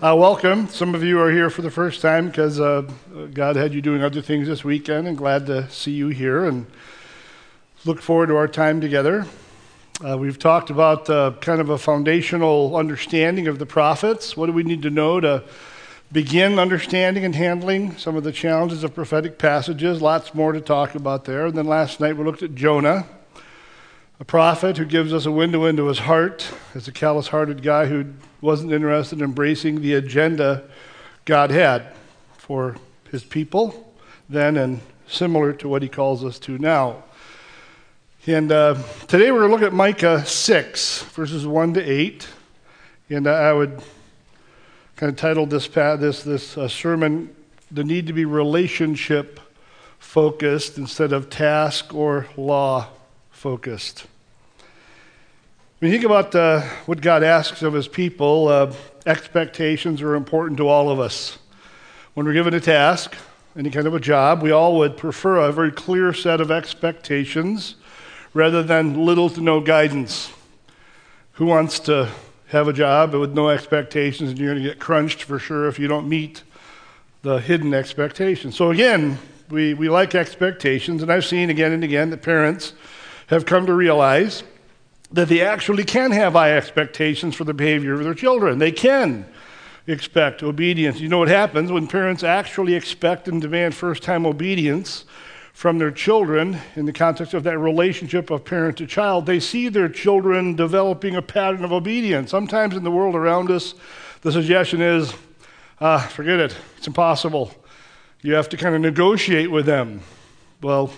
Uh, welcome. Some of you are here for the first time because uh, God had you doing other things this weekend, and glad to see you here and look forward to our time together. Uh, we've talked about uh, kind of a foundational understanding of the prophets. What do we need to know to begin understanding and handling some of the challenges of prophetic passages? Lots more to talk about there. And then last night we looked at Jonah a prophet who gives us a window into his heart as a callous hearted guy who wasn't interested in embracing the agenda God had for his people then and similar to what he calls us to now. And uh, today we're going to look at Micah 6, verses 1 to 8. And I would kind of title this, this, this uh, sermon, The Need to Be Relationship Focused Instead of Task or Law Focused. When you think about uh, what God asks of his people, uh, expectations are important to all of us. When we're given a task, any kind of a job, we all would prefer a very clear set of expectations rather than little to no guidance. Who wants to have a job with no expectations and you're going to get crunched for sure if you don't meet the hidden expectations? So, again, we, we like expectations, and I've seen again and again that parents have come to realize that they actually can have high expectations for the behavior of their children. They can expect obedience. You know what happens when parents actually expect and demand first time obedience from their children in the context of that relationship of parent to child? They see their children developing a pattern of obedience. Sometimes in the world around us, the suggestion is ah, forget it, it's impossible. You have to kind of negotiate with them. Well,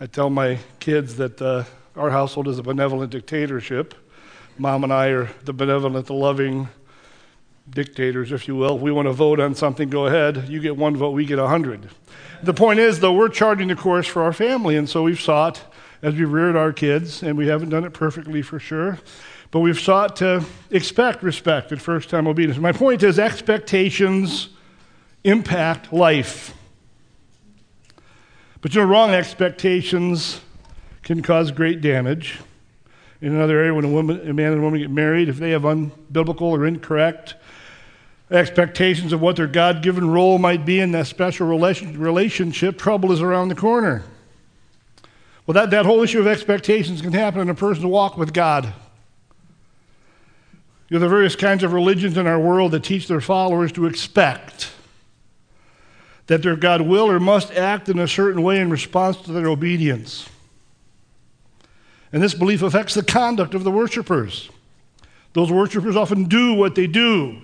I tell my kids that. Uh, our household is a benevolent dictatorship. Mom and I are the benevolent, the loving dictators, if you will. If we want to vote on something, go ahead. You get one vote, we get a hundred. The point is, though, we're charting the course for our family, and so we've sought, as we've reared our kids, and we haven't done it perfectly for sure, but we've sought to expect respect and first time obedience. My point is, expectations impact life. But you know, wrong expectations can cause great damage. In another area, when a, woman, a man and a woman get married, if they have unbiblical or incorrect expectations of what their God given role might be in that special relation, relationship, trouble is around the corner. Well, that, that whole issue of expectations can happen in a person's walk with God. You know, the various kinds of religions in our world that teach their followers to expect that their God will or must act in a certain way in response to their obedience. And this belief affects the conduct of the worshipers. Those worshipers often do what they do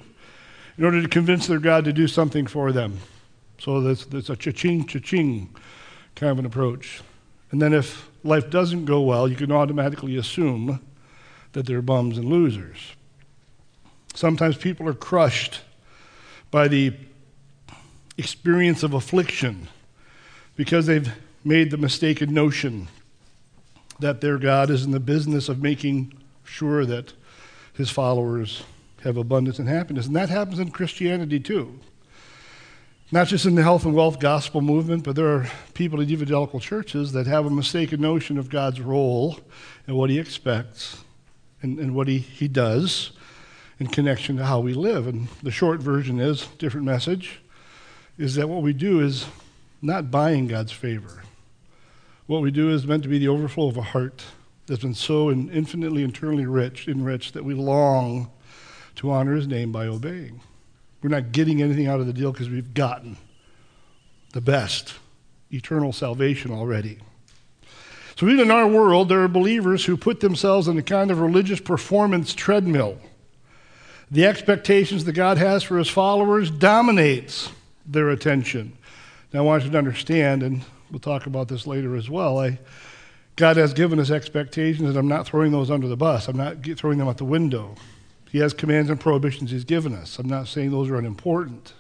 in order to convince their God to do something for them. So that's, that's a cha-ching, cha-ching kind of an approach. And then if life doesn't go well, you can automatically assume that they're bums and losers. Sometimes people are crushed by the experience of affliction because they've made the mistaken notion that their God is in the business of making sure that his followers have abundance and happiness. And that happens in Christianity too. Not just in the health and wealth gospel movement, but there are people in evangelical churches that have a mistaken notion of God's role and what he expects and, and what he, he does in connection to how we live. And the short version is, different message, is that what we do is not buying God's favor. What we do is meant to be the overflow of a heart that's been so infinitely internally rich, enriched, that we long to honor his name by obeying. We're not getting anything out of the deal because we've gotten the best eternal salvation already. So, even in our world, there are believers who put themselves in a kind of religious performance treadmill. The expectations that God has for his followers dominates their attention. Now, I want you to understand, and We'll talk about this later as well. I, God has given us expectations, and I'm not throwing those under the bus. I'm not throwing them out the window. He has commands and prohibitions He's given us. I'm not saying those are unimportant.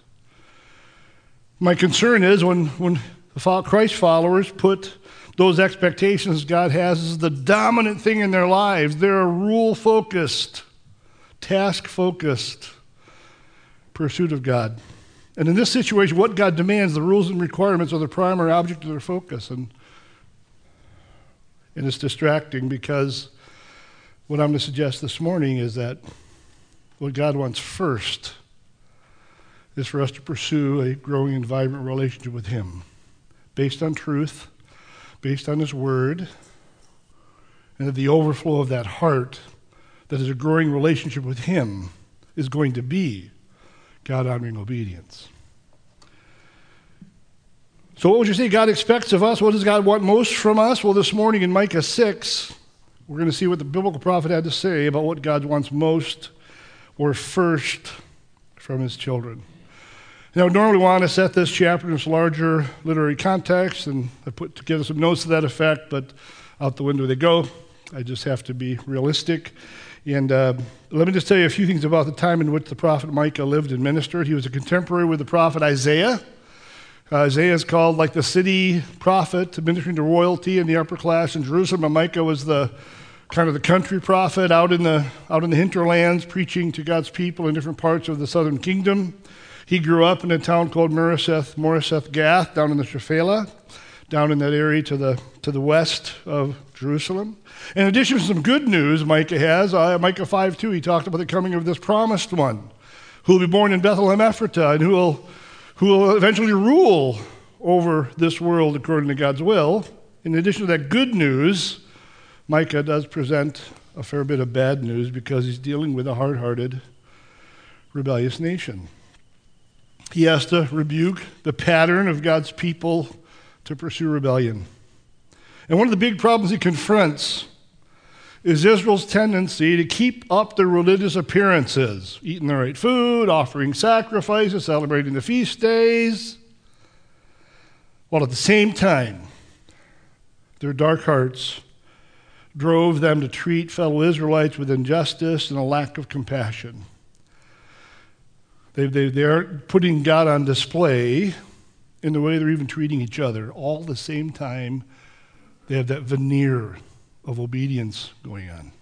My concern is when, when Christ followers put those expectations God has as the dominant thing in their lives. They're a rule focused, task focused pursuit of God. And in this situation, what God demands, the rules and requirements are the primary object of their focus. And, and it's distracting because what I'm going to suggest this morning is that what God wants first is for us to pursue a growing and vibrant relationship with Him based on truth, based on His Word, and that the overflow of that heart that is a growing relationship with Him is going to be God honoring obedience. So, what would you say God expects of us? What does God want most from us? Well, this morning in Micah 6, we're going to see what the biblical prophet had to say about what God wants most or first from his children. Now, I normally want to set this chapter in its larger literary context, and I put together some notes to that effect, but out the window they go. I just have to be realistic. And uh, let me just tell you a few things about the time in which the prophet Micah lived and ministered. He was a contemporary with the prophet Isaiah. Uh, Isaiah is called like the city prophet, ministering to royalty and the upper class in Jerusalem. And Micah was the kind of the country prophet out in the out in the hinterlands, preaching to God's people in different parts of the southern kingdom. He grew up in a town called Moresheth, Moresheth Gath, down in the Shephelah, down in that area to the to the west of Jerusalem. In addition to some good news, Micah has uh, Micah 5 2. He talked about the coming of this promised one, who will be born in Bethlehem Ephratah, and who will who will eventually rule over this world according to God's will. In addition to that good news, Micah does present a fair bit of bad news because he's dealing with a hard hearted, rebellious nation. He has to rebuke the pattern of God's people to pursue rebellion. And one of the big problems he confronts is Israel's tendency to keep up their religious appearances, eating the right food, offering sacrifices, celebrating the feast days, while at the same time, their dark hearts drove them to treat fellow Israelites with injustice and a lack of compassion. They, they, they're putting God on display in the way they're even treating each other, all the same time they have that veneer of obedience going on.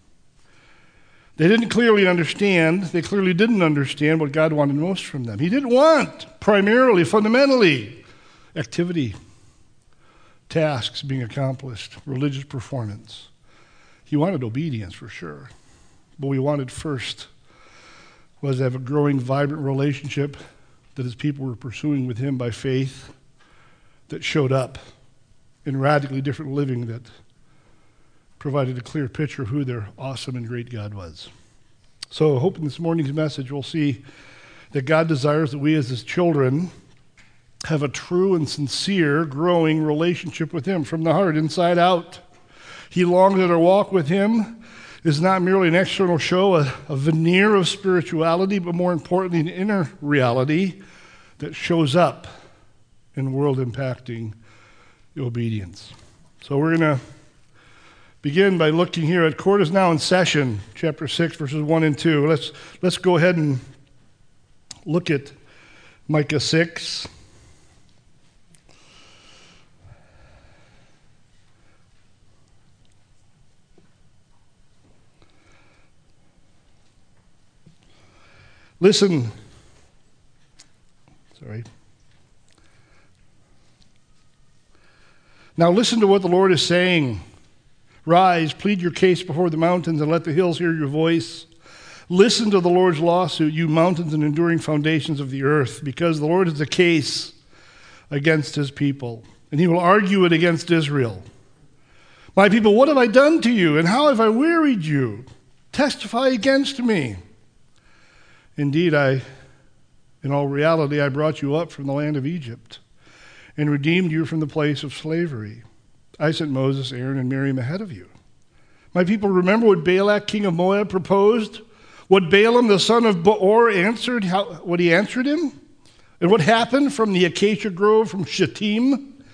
They didn't clearly understand, they clearly didn't understand what God wanted most from them. He didn't want, primarily, fundamentally, activity, tasks being accomplished, religious performance. He wanted obedience for sure. But we wanted first was to have a growing, vibrant relationship that his people were pursuing with him by faith that showed up in radically different living that provided a clear picture of who their awesome and great God was. So, I hope in this morning's message we'll see that God desires that we as his children have a true and sincere, growing relationship with him from the heart, inside out. He longs that our walk with him is not merely an external show, a, a veneer of spirituality, but more importantly, an inner reality that shows up in world impacting obedience. So, we're going to begin by looking here at Court is now in session, chapter 6, verses 1 and 2. Let's, let's go ahead and look at Micah 6. Listen. Sorry. Now listen to what the Lord is saying. Rise, plead your case before the mountains, and let the hills hear your voice. Listen to the Lord's lawsuit, you mountains and enduring foundations of the earth, because the Lord has a case against his people, and he will argue it against Israel. My people, what have I done to you, and how have I wearied you? Testify against me. Indeed, I, in all reality, I brought you up from the land of Egypt and redeemed you from the place of slavery. I sent Moses, Aaron, and Miriam ahead of you. My people, remember what Balak, king of Moab, proposed? What Balaam, the son of Beor, answered, how, what he answered him? And what happened from the acacia grove from Shittim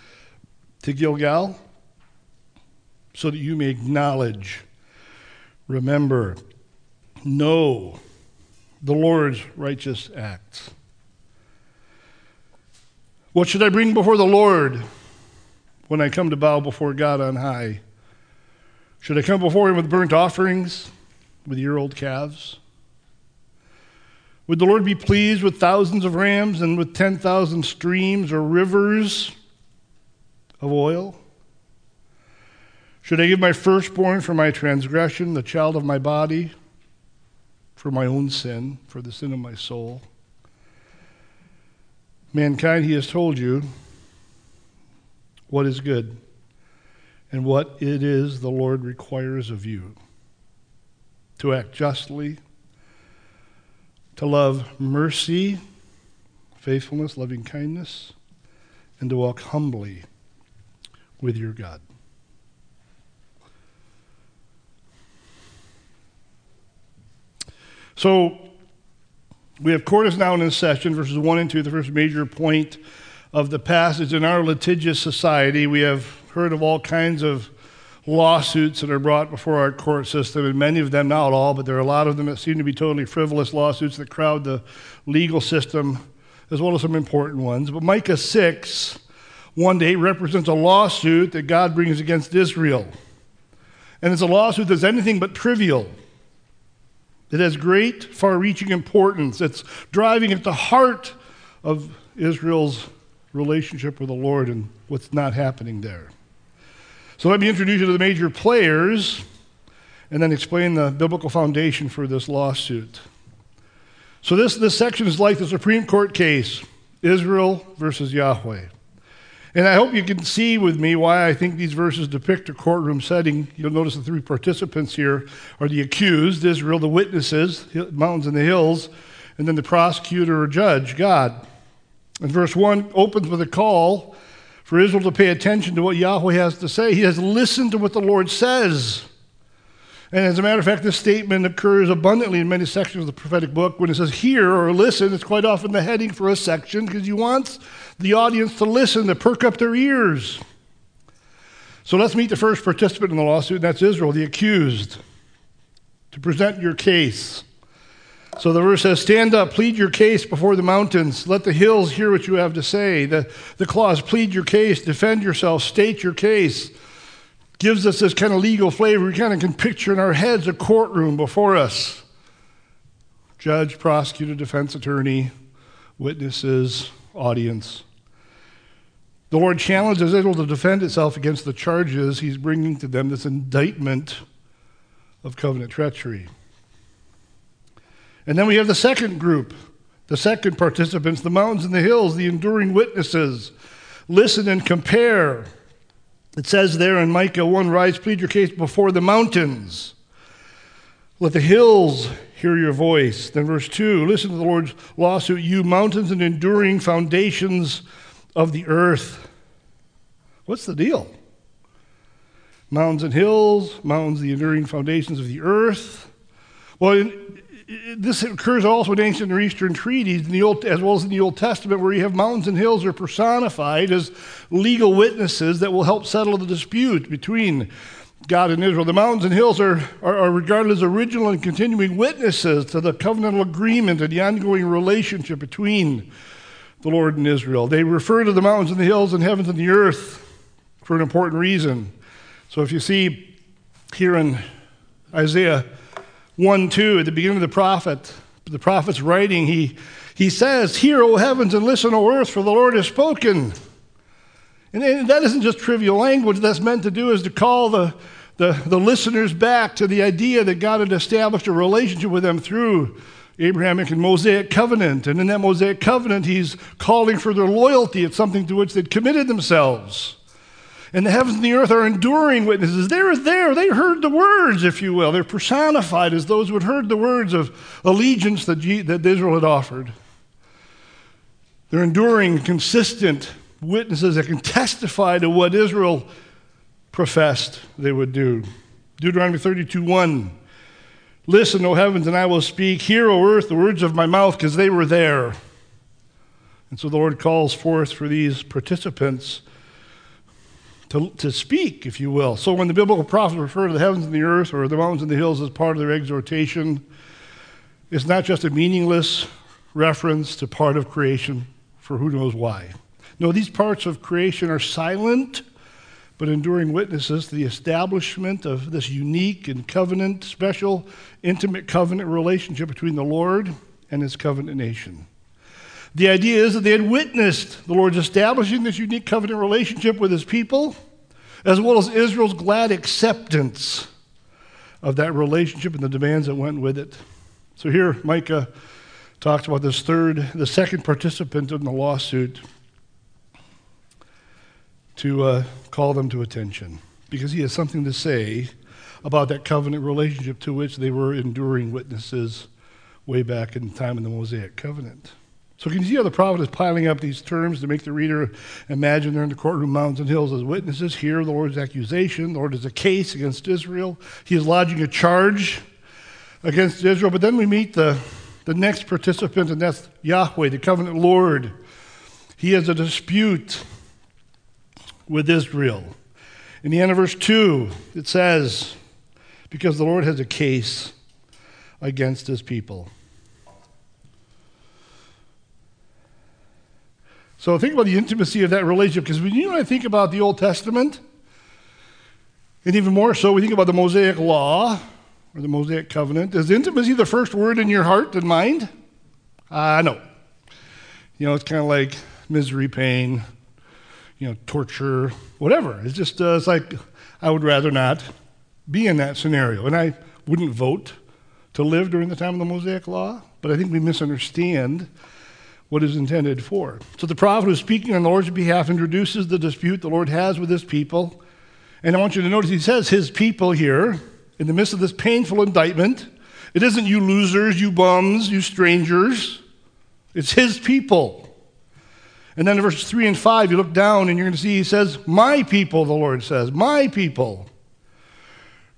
to Gilgal? So that you may acknowledge, remember, know the Lord's righteous acts. What should I bring before the Lord? when I come to bow before God on high? Should I come before Him with burnt offerings, with year old calves? Would the Lord be pleased with thousands of rams and with 10,000 streams or rivers of oil? Should I give my firstborn for my transgression, the child of my body, for my own sin, for the sin of my soul? Mankind, he has told you what is good and what it is the Lord requires of you to act justly, to love mercy, faithfulness, loving kindness, and to walk humbly with your God. So, we have court is now in session, verses 1 and 2, the first major point of the passage. In our litigious society, we have heard of all kinds of lawsuits that are brought before our court system, and many of them, not all, but there are a lot of them that seem to be totally frivolous lawsuits that crowd the legal system, as well as some important ones. But Micah 6, 1 to 8, represents a lawsuit that God brings against Israel. And it's a lawsuit that's anything but trivial. It has great, far reaching importance. It's driving at the heart of Israel's relationship with the Lord and what's not happening there. So let me introduce you to the major players and then explain the biblical foundation for this lawsuit. So this, this section is like the Supreme Court case Israel versus Yahweh. And I hope you can see with me why I think these verses depict a courtroom setting. You'll notice the three participants here are the accused, Israel, the witnesses, mountains and the hills, and then the prosecutor or judge, God. And verse 1 opens with a call for Israel to pay attention to what Yahweh has to say. He has listened to what the Lord says. And as a matter of fact, this statement occurs abundantly in many sections of the prophetic book. When it says hear or listen, it's quite often the heading for a section because he wants the audience to listen, to perk up their ears. So let's meet the first participant in the lawsuit, and that's Israel, the accused, to present your case. So the verse says, Stand up, plead your case before the mountains. Let the hills hear what you have to say. The, the clause, plead your case, defend yourself, state your case, gives us this kind of legal flavor. We kind of can picture in our heads a courtroom before us judge, prosecutor, defense attorney, witnesses, audience. The Lord challenges Israel to defend itself against the charges he's bringing to them, this indictment of covenant treachery. And then we have the second group, the second participants, the mountains and the hills, the enduring witnesses. Listen and compare. It says there in Micah 1 Rise, plead your case before the mountains. Let the hills hear your voice. Then, verse 2 Listen to the Lord's lawsuit, you mountains and enduring foundations of the earth. What's the deal? Mountains and hills, mountains, the enduring foundations of the earth. Well, this occurs also in ancient Near Eastern treaties, in the Old, as well as in the Old Testament, where you have mountains and hills are personified as legal witnesses that will help settle the dispute between God and Israel. The mountains and hills are, are, are regarded as original and continuing witnesses to the covenantal agreement and the ongoing relationship between the Lord and Israel. They refer to the mountains and the hills and heavens and the earth for an important reason. So if you see here in Isaiah 1 2, at the beginning of the prophet, the prophet's writing, he, he says, Hear, O heavens, and listen, O earth, for the Lord has spoken. And, and that isn't just trivial language. That's meant to do is to call the, the, the listeners back to the idea that God had established a relationship with them through Abrahamic and Mosaic covenant. And in that Mosaic covenant, he's calling for their loyalty. It's something to which they'd committed themselves. And the heavens and the earth are enduring witnesses. They're there. They heard the words, if you will. They're personified as those who had heard the words of allegiance that, that Israel had offered. They're enduring, consistent witnesses that can testify to what Israel professed they would do. Deuteronomy 32 1. Listen, O heavens, and I will speak. Hear, O earth, the words of my mouth, because they were there. And so the Lord calls forth for these participants to, to speak, if you will. So when the biblical prophets refer to the heavens and the earth or the mountains and the hills as part of their exhortation, it's not just a meaningless reference to part of creation for who knows why. No, these parts of creation are silent but enduring witnesses to the establishment of this unique and covenant, special, intimate covenant relationship between the Lord and his covenant nation. The idea is that they had witnessed the Lord's establishing this unique covenant relationship with his people, as well as Israel's glad acceptance of that relationship and the demands that went with it. So here, Micah talks about this third, the second participant in the lawsuit to uh, call them to attention because he has something to say about that covenant relationship to which they were enduring witnesses way back in the time of the Mosaic covenant. So can you see how the prophet is piling up these terms to make the reader imagine they're in the courtroom, mountains and hills as witnesses? Here, the Lord's accusation. The Lord is a case against Israel. He is lodging a charge against Israel. But then we meet the, the next participant, and that's Yahweh, the covenant Lord. He has a dispute with Israel. In the end of verse 2, it says, Because the Lord has a case against his people. So think about the intimacy of that relationship, because when you and I think about the Old Testament, and even more so, we think about the Mosaic Law or the Mosaic Covenant. Is intimacy the first word in your heart and mind? Uh, no. You know, it's kind of like misery, pain, you know, torture, whatever. It's just, uh, it's like, I would rather not be in that scenario. And I wouldn't vote to live during the time of the Mosaic Law, but I think we misunderstand what is intended for. So the prophet who's speaking on the Lord's behalf introduces the dispute the Lord has with his people. And I want you to notice he says his people here in the midst of this painful indictment. It isn't you losers, you bums, you strangers. It's his people. And then in verses 3 and 5, you look down and you're going to see he says, My people, the Lord says, My people.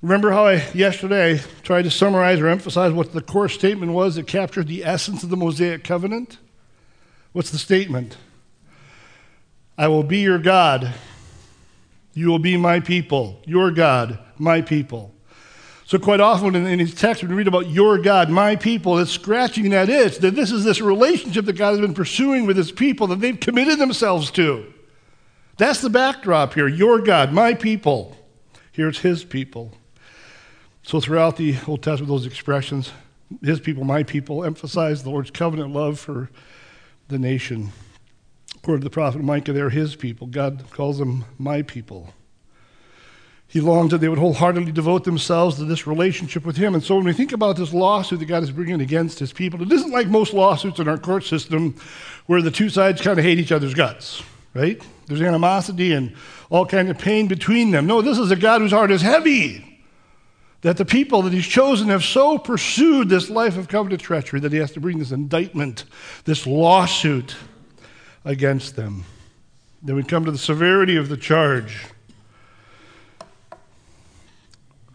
Remember how I yesterday tried to summarize or emphasize what the core statement was that captured the essence of the Mosaic covenant? What's the statement? I will be your God. You will be my people. Your God, my people. So, quite often in, in these texts, when we read about your God, my people, it's scratching that itch that this is this relationship that God has been pursuing with his people that they've committed themselves to. That's the backdrop here. Your God, my people. Here's his people. So, throughout the Old Testament, those expressions, his people, my people, emphasize the Lord's covenant love for the nation. According to the prophet Micah, they're his people. God calls them my people. He longed that they would wholeheartedly devote themselves to this relationship with him. And so when we think about this lawsuit that God is bringing against his people, it isn't like most lawsuits in our court system where the two sides kind of hate each other's guts, right? There's animosity and all kind of pain between them. No, this is a God whose heart is heavy. That the people that he's chosen have so pursued this life of covenant treachery that he has to bring this indictment, this lawsuit against them. Then we come to the severity of the charge.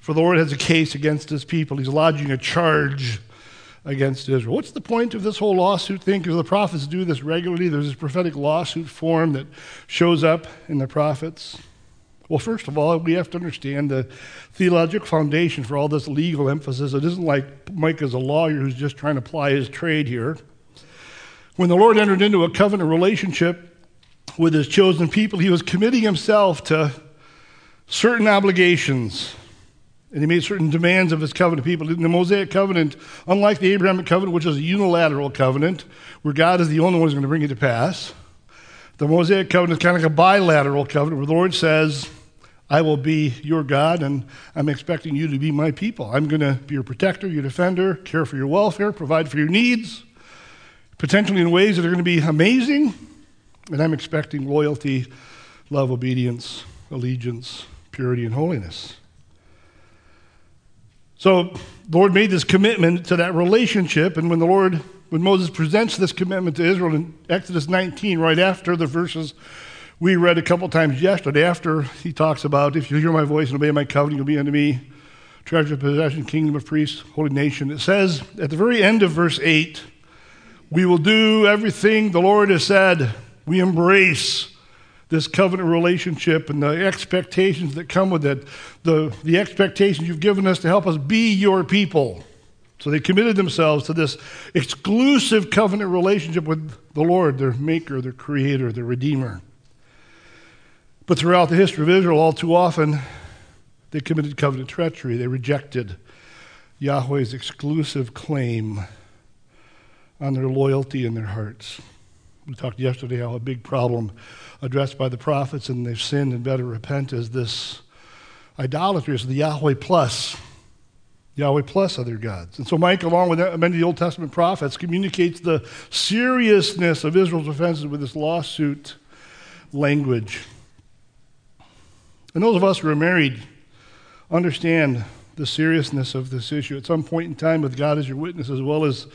For the Lord has a case against his people. He's lodging a charge against Israel. What's the point of this whole lawsuit thing? Because the prophets do this regularly. There's this prophetic lawsuit form that shows up in the prophets. Well, first of all, we have to understand the theological foundation for all this legal emphasis. It isn't like Mike is a lawyer who's just trying to ply his trade here. When the Lord entered into a covenant relationship with his chosen people, he was committing himself to certain obligations. And he made certain demands of his covenant people. In the Mosaic covenant, unlike the Abrahamic covenant, which is a unilateral covenant, where God is the only one who's going to bring it to pass, the Mosaic covenant is kind of like a bilateral covenant where the Lord says, I will be your God, and I'm expecting you to be my people. I'm going to be your protector, your defender, care for your welfare, provide for your needs, potentially in ways that are going to be amazing. And I'm expecting loyalty, love, obedience, allegiance, purity, and holiness. So the Lord made this commitment to that relationship, and when the Lord, when Moses presents this commitment to Israel in Exodus 19, right after the verses we read a couple times yesterday after he talks about if you hear my voice and obey my covenant, you'll be unto me treasure, possession, kingdom of priests, holy nation. It says at the very end of verse 8, we will do everything the Lord has said. We embrace this covenant relationship and the expectations that come with it, the, the expectations you've given us to help us be your people. So they committed themselves to this exclusive covenant relationship with the Lord, their maker, their creator, their redeemer. But throughout the history of Israel, all too often, they committed covenant treachery. They rejected Yahweh's exclusive claim on their loyalty in their hearts. We talked yesterday how a big problem addressed by the prophets and they've sinned and better repent is this idolatry, is the Yahweh plus. Yahweh plus other gods. And so Micah, along with many of the Old Testament prophets, communicates the seriousness of Israel's offenses with this lawsuit language. And those of us who are married understand the seriousness of this issue. At some point in time, with God as your witness, as well as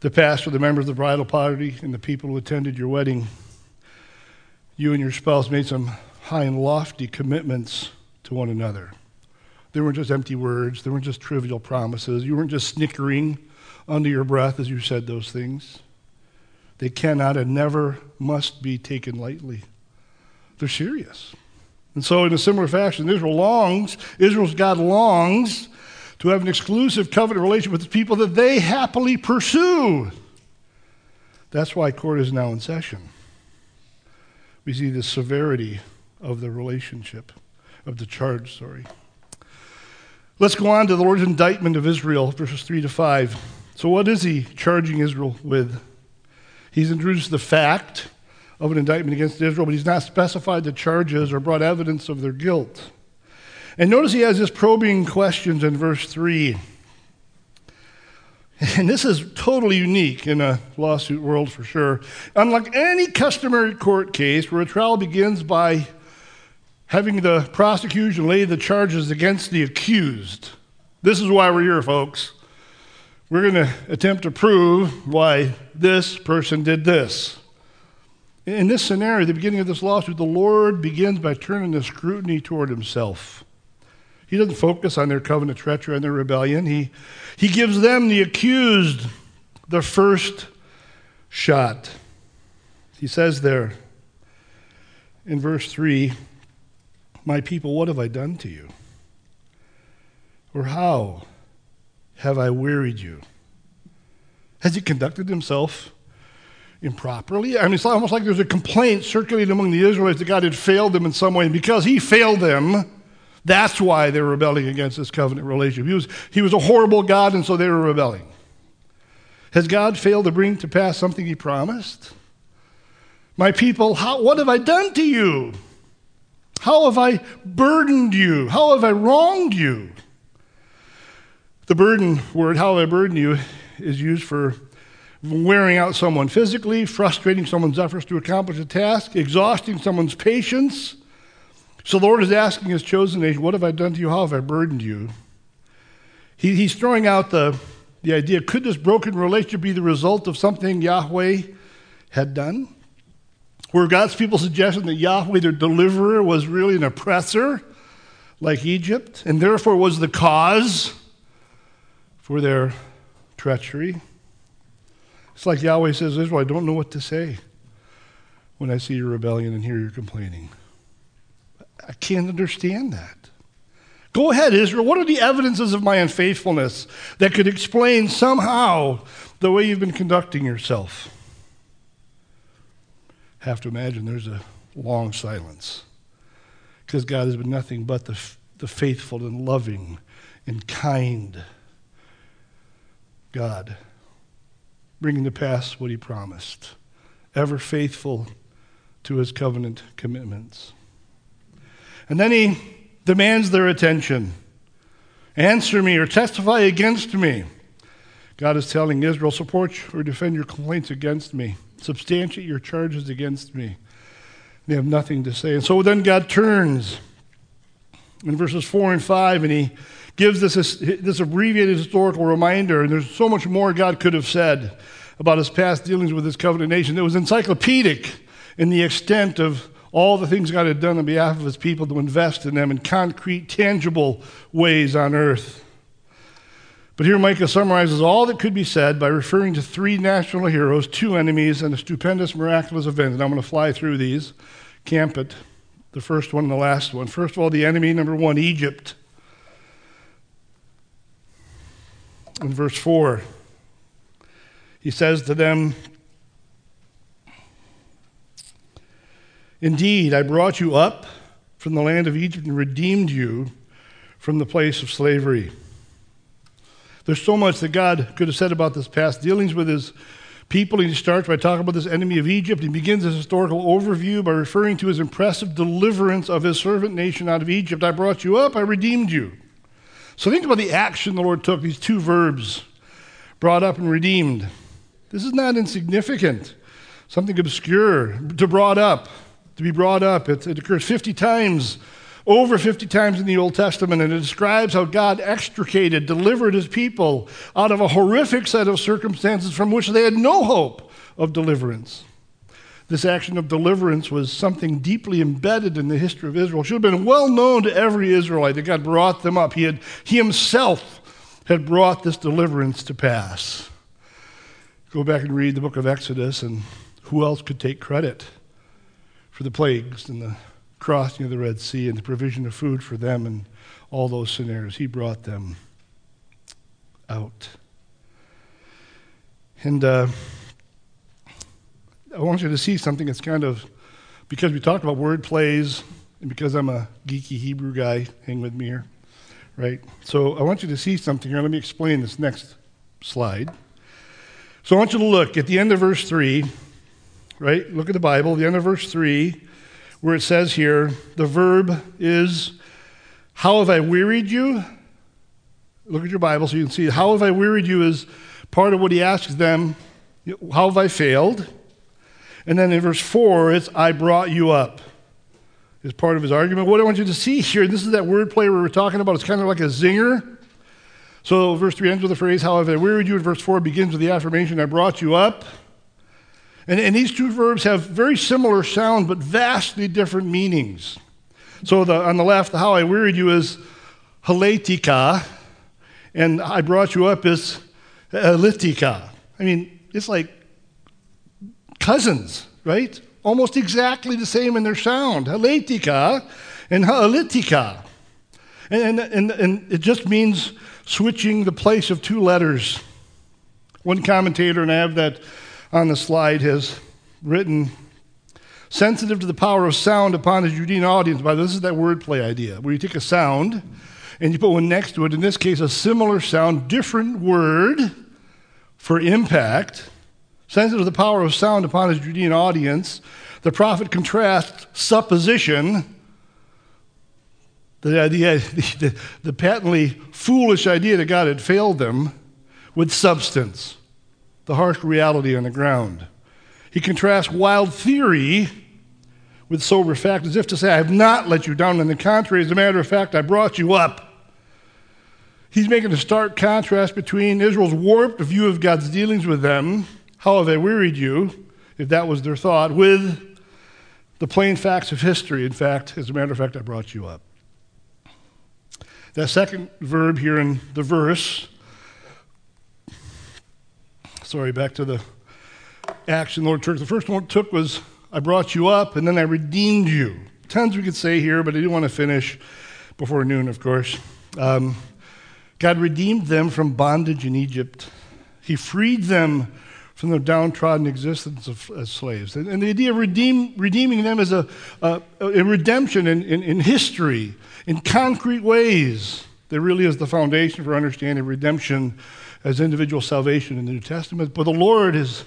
the pastor, the members of the bridal party, and the people who attended your wedding, you and your spouse made some high and lofty commitments to one another. They weren't just empty words, they weren't just trivial promises. You weren't just snickering under your breath as you said those things. They cannot and never must be taken lightly. They're serious. And so, in a similar fashion, Israel longs, Israel's God longs to have an exclusive covenant relationship with the people that they happily pursue. That's why court is now in session. We see the severity of the relationship, of the charge, sorry. Let's go on to the Lord's indictment of Israel, verses 3 to 5. So, what is he charging Israel with? He's introduced the fact of an indictment against Israel, but he's not specified the charges or brought evidence of their guilt. And notice he has this probing questions in verse 3. And this is totally unique in a lawsuit world for sure. Unlike any customary court case where a trial begins by having the prosecution lay the charges against the accused. This is why we're here, folks. We're going to attempt to prove why this person did this. In this scenario, the beginning of this lawsuit, the Lord begins by turning the scrutiny toward himself. He doesn't focus on their covenant treachery and their rebellion. He, he gives them, the accused, the first shot. He says there in verse 3 My people, what have I done to you? Or how have I wearied you? Has he conducted himself improperly. I mean, it's almost like there's a complaint circulating among the Israelites that God had failed them in some way. And because he failed them, that's why they were rebelling against this covenant relationship. He was, he was a horrible God, and so they were rebelling. Has God failed to bring to pass something he promised? My people, how, what have I done to you? How have I burdened you? How have I wronged you? The burden word, how have I burdened you, is used for wearing out someone physically, frustrating someone's efforts to accomplish a task, exhausting someone's patience. So the Lord is asking his chosen nation, What have I done to you? How have I burdened you? He, he's throwing out the, the idea could this broken relationship be the result of something Yahweh had done? Were God's people suggesting that Yahweh, their deliverer, was really an oppressor like Egypt, and therefore was the cause for their treachery? It's like Yahweh says, Israel, I don't know what to say when I see your rebellion and hear your complaining. I can't understand that. Go ahead, Israel. What are the evidences of my unfaithfulness that could explain somehow the way you've been conducting yourself? Have to imagine there's a long silence because God has been nothing but the, the faithful and loving and kind God bringing to pass what he promised, ever faithful to his covenant commitments. And then he demands their attention. Answer me or testify against me. God is telling Israel, support or defend your complaints against me, substantiate your charges against me. They have nothing to say. And so then God turns in verses 4 and 5 and he gives this, this abbreviated historical reminder, and there's so much more God could have said about his past dealings with his covenant nation. It was encyclopedic in the extent of all the things God had done on behalf of his people to invest in them in concrete, tangible ways on earth. But here Micah summarizes all that could be said by referring to three national heroes, two enemies, and a stupendous, miraculous event. And I'm going to fly through these, camp it, the first one and the last one. First of all, the enemy, number one, Egypt. In verse 4, he says to them, Indeed, I brought you up from the land of Egypt and redeemed you from the place of slavery. There's so much that God could have said about this past dealings with his people. He starts by talking about this enemy of Egypt. He begins his historical overview by referring to his impressive deliverance of his servant nation out of Egypt. I brought you up, I redeemed you. So think about the action the Lord took, these two verbs, brought up and redeemed. This is not insignificant, something obscure, to brought up, to be brought up. It, it occurs 50 times, over 50 times in the Old Testament, and it describes how God extricated, delivered his people out of a horrific set of circumstances from which they had no hope of deliverance. This action of deliverance was something deeply embedded in the history of Israel. It should have been well known to every Israelite that God brought them up. He, had, he himself had brought this deliverance to pass. Go back and read the book of Exodus, and who else could take credit for the plagues and the crossing of the Red Sea and the provision of food for them and all those scenarios? He brought them out. And uh, I want you to see something that's kind of, because we talked about word plays, and because I'm a geeky Hebrew guy, hang with me here, right? So I want you to see something here. Let me explain this next slide. So I want you to look at the end of verse 3, right? Look at the Bible, the end of verse 3, where it says here, the verb is, How have I wearied you? Look at your Bible so you can see, How have I wearied you is part of what he asks them, How have I failed? And then in verse 4, it's, I brought you up, is part of his argument. What I want you to see here, this is that wordplay we were talking about. It's kind of like a zinger. So verse 3 ends with the phrase, How have I wearied you? And verse 4 begins with the affirmation, I brought you up. And, and these two verbs have very similar sound, but vastly different meanings. So the, on the left, how I wearied you is haletika, and I brought you up is elitika. I mean, it's like cousins, right? Almost exactly the same in their sound. Haletika and halitika. And, and, and it just means switching the place of two letters. One commentator, and I have that on the slide, has written sensitive to the power of sound upon the Judean audience. By this is that wordplay idea, where you take a sound and you put one next to it. In this case, a similar sound, different word for impact sensitive to the power of sound upon his Judean audience, the prophet contrasts supposition, the idea, the, the patently foolish idea that God had failed them, with substance, the harsh reality on the ground. He contrasts wild theory with sober fact, as if to say, I have not let you down. On the contrary, as a matter of fact, I brought you up. He's making a stark contrast between Israel's warped view of God's dealings with them how have I wearied you, if that was their thought, with the plain facts of history? In fact, as a matter of fact, I brought you up. That second verb here in the verse, sorry, back to the action, Lord Church. The first one took was, I brought you up, and then I redeemed you. Tons we could say here, but I do want to finish before noon, of course. Um, God redeemed them from bondage in Egypt. He freed them from their downtrodden existence of, as slaves. And, and, the idea of redeem, redeeming them is a, a, a redemption in, in, in, history, in concrete ways. That really is the foundation for understanding redemption as individual salvation in the New Testament. But the Lord is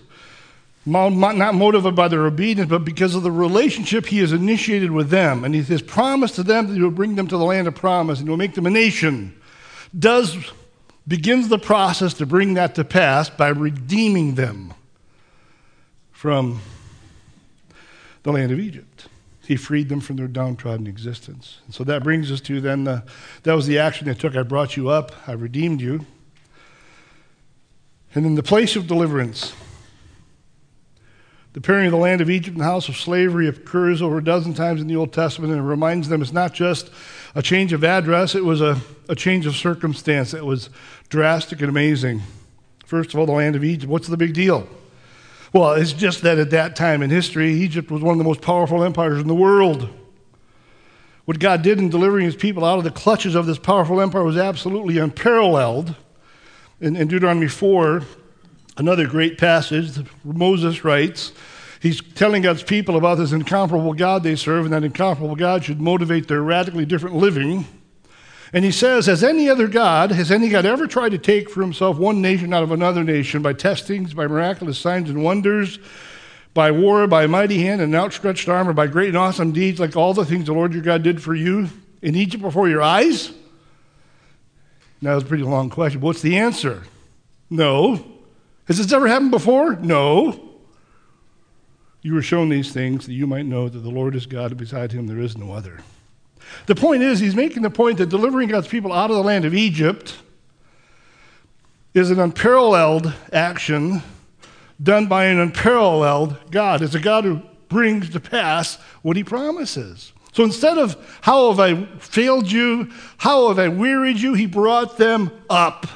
not motivated by their obedience, but because of the relationship He has initiated with them. And He has promised to them that He will bring them to the land of promise and He will make them a nation. Does begins the process to bring that to pass by redeeming them from the land of Egypt. He freed them from their downtrodden existence. And so that brings us to then the, that was the action they took. I brought you up, I redeemed you. And in the place of deliverance, the pairing of the land of Egypt and the house of slavery occurs over a dozen times in the Old Testament, and it reminds them it's not just a change of address, it was a, a change of circumstance that was drastic and amazing. First of all, the land of Egypt. What's the big deal? Well, it's just that at that time in history, Egypt was one of the most powerful empires in the world. What God did in delivering his people out of the clutches of this powerful empire was absolutely unparalleled. In, in Deuteronomy 4, Another great passage, Moses writes, he's telling God's people about this incomparable God they serve, and that incomparable God should motivate their radically different living. And he says, Has any other God, has any God ever tried to take for himself one nation out of another nation by testings, by miraculous signs and wonders, by war, by mighty hand and outstretched arm, or by great and awesome deeds, like all the things the Lord your God did for you in Egypt before your eyes? Now, that was a pretty long question. What's the answer? No. Has this ever happened before? No. You were shown these things that you might know that the Lord is God, and beside him there is no other. The point is, he's making the point that delivering God's people out of the land of Egypt is an unparalleled action done by an unparalleled God. It's a God who brings to pass what he promises. So instead of how have I failed you, how have I wearied you, he brought them up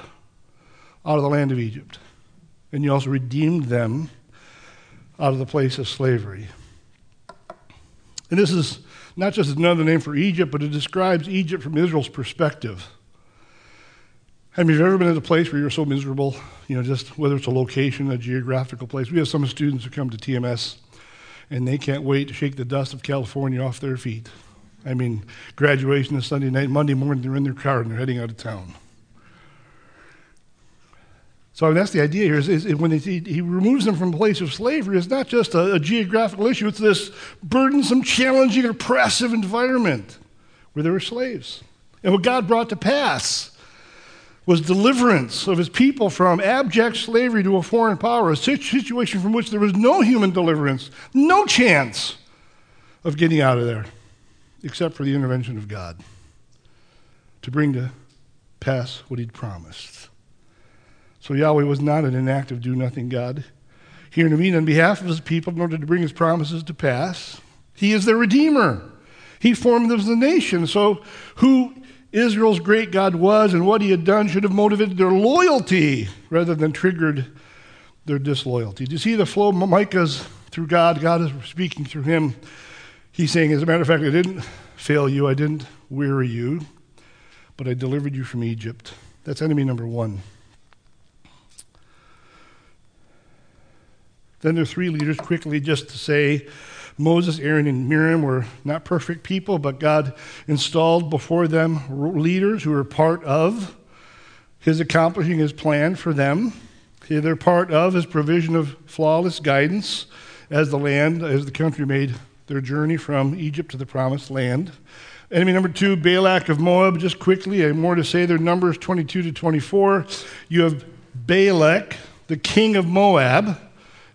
out of the land of Egypt. And he also redeemed them out of the place of slavery. And this is not just another name for Egypt, but it describes Egypt from Israel's perspective. Have you ever been in a place where you're so miserable, you know, just whether it's a location, a geographical place? We have some students who come to TMS and they can't wait to shake the dust of California off their feet. I mean, graduation is Sunday night, Monday morning, they're in their car and they're heading out of town. So that's the idea here. Is, is when he, he, removes them from a place of slavery, it's not just a, a geographical issue. It's this burdensome, challenging, oppressive environment where they were slaves. And what God brought to pass was deliverance of his people from abject slavery to a foreign power, a situation from which there was no human deliverance, no chance of getting out of there, except for the intervention of God to bring to pass what he'd promised. So Yahweh was not an inactive, do nothing God. He intervened on behalf of his people in order to bring his promises to pass. He is their Redeemer. He formed them as a nation. So, who Israel's great God was and what he had done should have motivated their loyalty rather than triggered their disloyalty. Do you see the flow of Micah's through God? God is speaking through him. He's saying, as a matter of fact, I didn't fail you, I didn't weary you, but I delivered you from Egypt. That's enemy number one. Then there are three leaders quickly just to say Moses, Aaron, and Miriam were not perfect people, but God installed before them leaders who were part of his accomplishing his plan for them. They're part of his provision of flawless guidance as the land, as the country made their journey from Egypt to the promised land. Enemy number two, Balak of Moab. Just quickly, I have more to say. Their numbers 22 to 24. You have Balak, the king of Moab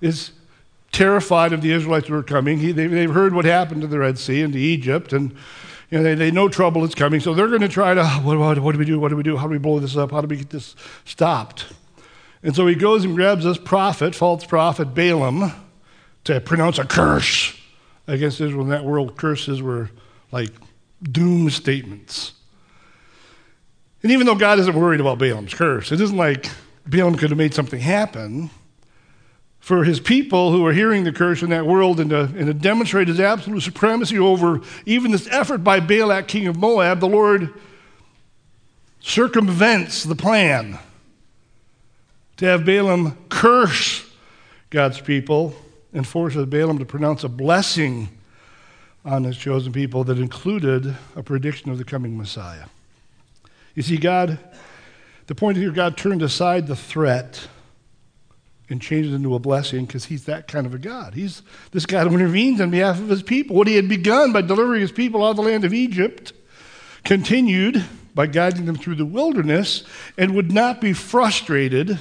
is terrified of the Israelites who are coming. He, they, have heard what happened to the Red Sea and to Egypt, and you know, they, they know trouble is coming. So they're going to try to, ah, what, what, what do we do? What do we do? How do we blow this up? How do we get this stopped? And so he goes and grabs this prophet, false prophet Balaam, to pronounce a curse against Israel. In that world, curses were like doom statements. And even though God isn't worried about Balaam's curse, it isn't like Balaam could have made something happen for his people who are hearing the curse in that world and to, and to demonstrate his absolute supremacy over even this effort by Balak, king of Moab, the Lord circumvents the plan to have Balaam curse God's people and forces Balaam to pronounce a blessing on his chosen people that included a prediction of the coming Messiah. You see, God, the point here, God turned aside the threat and change it into a blessing because he's that kind of a God. He's this God who intervenes on behalf of his people. What he had begun by delivering his people out of the land of Egypt continued by guiding them through the wilderness and would not be frustrated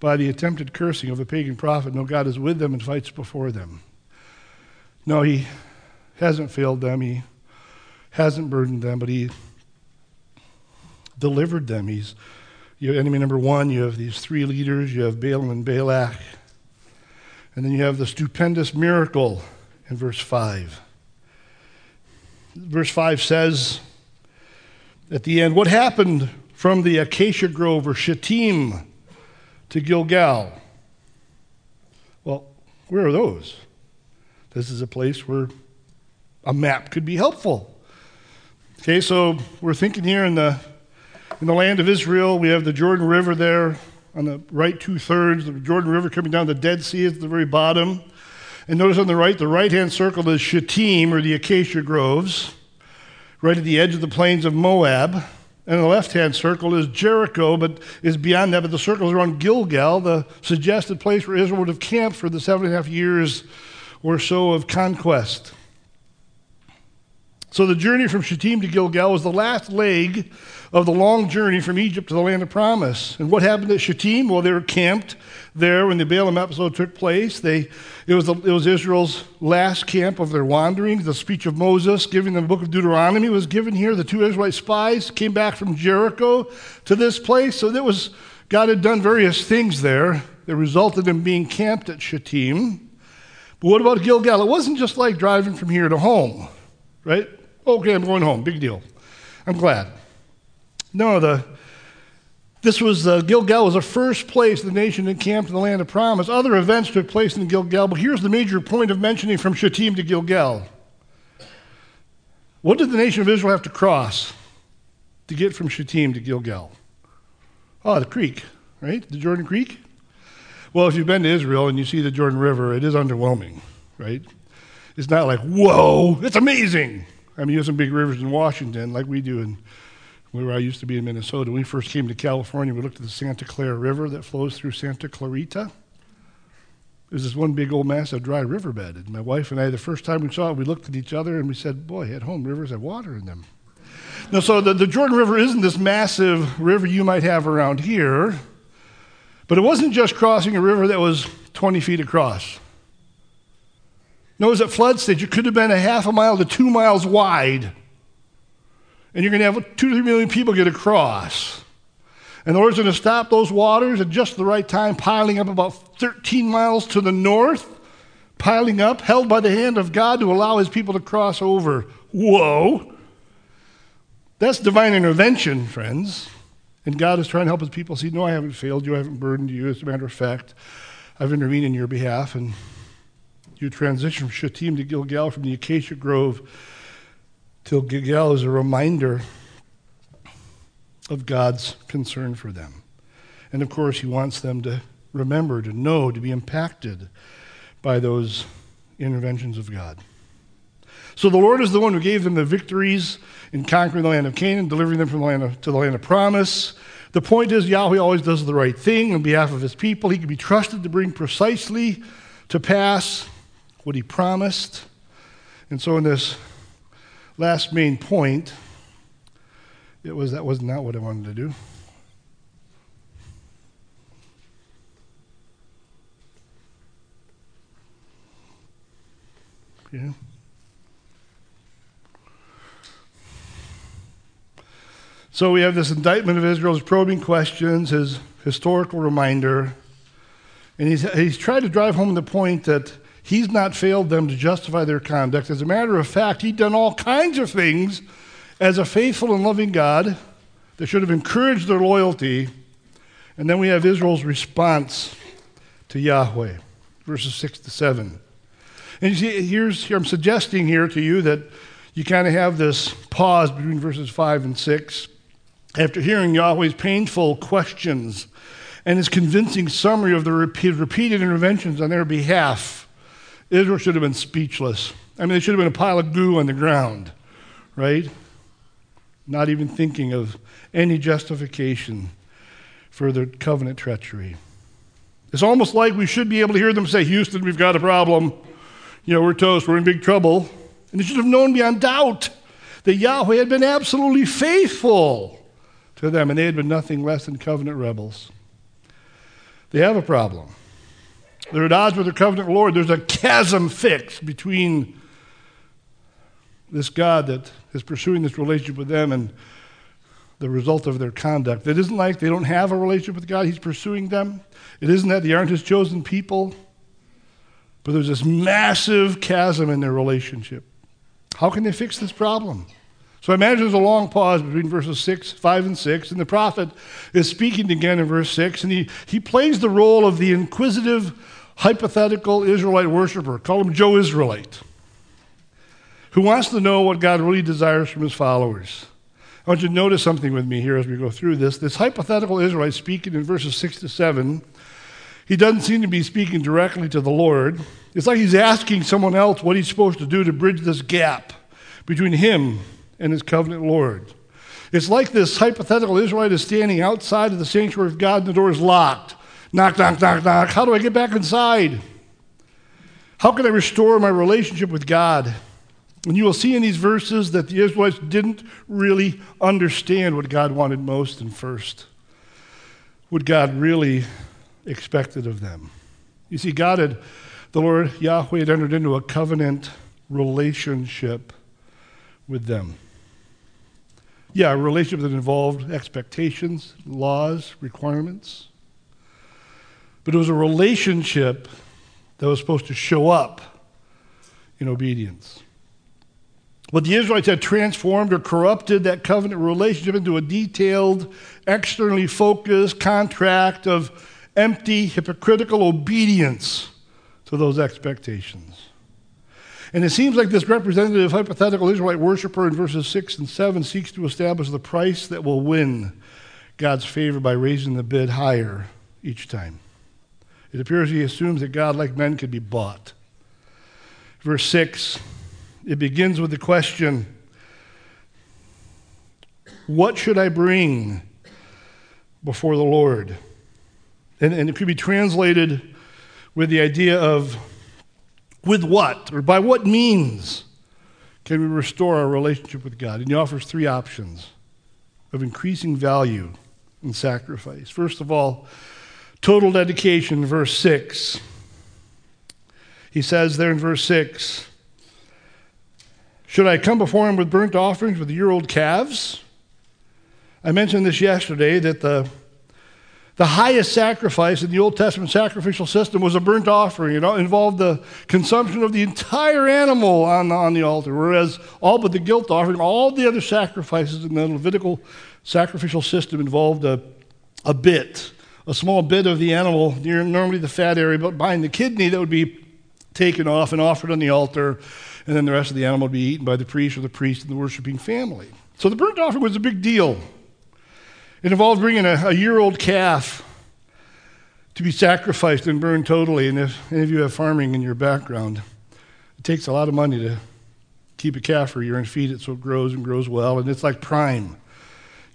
by the attempted cursing of a pagan prophet. No, God is with them and fights before them. No, he hasn't failed them. He hasn't burdened them, but he delivered them. He's you have enemy number one, you have these three leaders, you have Balaam and Balak. And then you have the stupendous miracle in verse 5. Verse 5 says at the end, What happened from the acacia grove or Shittim to Gilgal? Well, where are those? This is a place where a map could be helpful. Okay, so we're thinking here in the in the land of Israel, we have the Jordan River there on the right two thirds, the Jordan River coming down the Dead Sea at the very bottom. And notice on the right, the right hand circle is Shittim, or the acacia groves, right at the edge of the plains of Moab. And the left hand circle is Jericho, but is beyond that. But the circle is around Gilgal, the suggested place where Israel would have camped for the seven and a half years or so of conquest. So the journey from Shittim to Gilgal was the last leg of the long journey from Egypt to the land of promise. And what happened at Shittim? Well, they were camped there when the Balaam episode took place. They, it, was the, it was Israel's last camp of their wanderings. The speech of Moses, giving them the book of Deuteronomy, was given here. The two Israelite spies came back from Jericho to this place. So that was God had done various things there that resulted in being camped at Shittim. But what about Gilgal? It wasn't just like driving from here to home, right? Okay, I'm going home. Big deal. I'm glad. No, the this was uh, Gilgal was the first place the nation encamped in the land of promise. Other events took place in Gilgal, but here's the major point of mentioning from Shittim to Gilgal. What did the nation of Israel have to cross to get from Shittim to Gilgal? Oh, the creek, right? The Jordan Creek. Well, if you've been to Israel and you see the Jordan River, it is underwhelming, right? It's not like, whoa, it's amazing. I mean, you have some big rivers in Washington, like we do in where I used to be in Minnesota. We first came to California, we looked at the Santa Clara River that flows through Santa Clarita. There's this one big old mass of dry riverbed. And my wife and I, the first time we saw it, we looked at each other and we said, Boy, at home, rivers have water in them. Now, so the, the Jordan River isn't this massive river you might have around here, but it wasn't just crossing a river that was 20 feet across. Notice at flood stage, it could have been a half a mile to two miles wide. And you're going to have two to three million people get across. And the Lord's going to stop those waters at just the right time, piling up about 13 miles to the north, piling up, held by the hand of God to allow his people to cross over. Whoa! That's divine intervention, friends. And God is trying to help his people see, no, I haven't failed you, I haven't burdened you. As a matter of fact, I've intervened in your behalf, and you transition from Shittim to Gilgal, from the acacia grove till Gilgal is a reminder of God's concern for them. And of course, he wants them to remember, to know, to be impacted by those interventions of God. So the Lord is the one who gave them the victories in conquering the land of Canaan, delivering them from the land of, to the land of promise. The point is, Yahweh always does the right thing on behalf of his people. He can be trusted to bring precisely to pass what he promised. And so, in this last main point, it was that was not what I wanted to do. Yeah. So we have this indictment of Israel's probing questions, his historical reminder, and he's, he's tried to drive home the point that He's not failed them to justify their conduct. As a matter of fact, he'd done all kinds of things as a faithful and loving God that should have encouraged their loyalty. And then we have Israel's response to Yahweh, verses 6 to 7. And you see, here's, here I'm suggesting here to you that you kind of have this pause between verses 5 and 6. After hearing Yahweh's painful questions and his convincing summary of the repeated interventions on their behalf, Israel should have been speechless. I mean, they should have been a pile of goo on the ground, right? Not even thinking of any justification for their covenant treachery. It's almost like we should be able to hear them say, Houston, we've got a problem. You know, we're toast, we're in big trouble. And they should have known beyond doubt that Yahweh had been absolutely faithful to them, and they had been nothing less than covenant rebels. They have a problem. They're at odds with their covenant Lord. There's a chasm fixed between this God that is pursuing this relationship with them and the result of their conduct. It isn't like they don't have a relationship with God, He's pursuing them. It isn't that they aren't His chosen people, but there's this massive chasm in their relationship. How can they fix this problem? So I imagine there's a long pause between verses 6, 5, and 6, and the prophet is speaking again in verse 6, and he, he plays the role of the inquisitive hypothetical Israelite worshiper, call him Joe Israelite, who wants to know what God really desires from his followers. I want you to notice something with me here as we go through this. This hypothetical Israelite speaking in verses 6 to 7, he doesn't seem to be speaking directly to the Lord. It's like he's asking someone else what he's supposed to do to bridge this gap between him and his covenant Lord. It's like this hypothetical Israelite is standing outside of the sanctuary of God and the door is locked. Knock, knock, knock, knock. How do I get back inside? How can I restore my relationship with God? And you will see in these verses that the Israelites didn't really understand what God wanted most and first, what God really expected of them. You see, God had, the Lord Yahweh had entered into a covenant relationship with them. Yeah, a relationship that involved expectations, laws, requirements. But it was a relationship that was supposed to show up in obedience. What the Israelites had transformed or corrupted that covenant relationship into a detailed, externally focused contract of empty, hypocritical obedience to those expectations. And it seems like this representative hypothetical Israelite worshiper in verses 6 and 7 seeks to establish the price that will win God's favor by raising the bid higher each time. It appears he assumes that God, like men, could be bought. Verse 6, it begins with the question What should I bring before the Lord? And, and it could be translated with the idea of with what or by what means can we restore our relationship with God? And he offers three options of increasing value in sacrifice. First of all, total dedication, verse 6. He says there in verse 6 Should I come before him with burnt offerings with year old calves? I mentioned this yesterday that the the highest sacrifice in the Old Testament sacrificial system was a burnt offering. It involved the consumption of the entire animal on the, on the altar, whereas all but the guilt offering, all the other sacrifices in the Levitical sacrificial system involved a, a bit, a small bit of the animal, near normally the fat area, but behind the kidney that would be taken off and offered on the altar, and then the rest of the animal would be eaten by the priest or the priest and the worshiping family. So the burnt offering was a big deal. It involved bringing a, a year old calf to be sacrificed and burned totally. And if any of you have farming in your background, it takes a lot of money to keep a calf for a year and feed it so it grows and grows well. And it's like prime.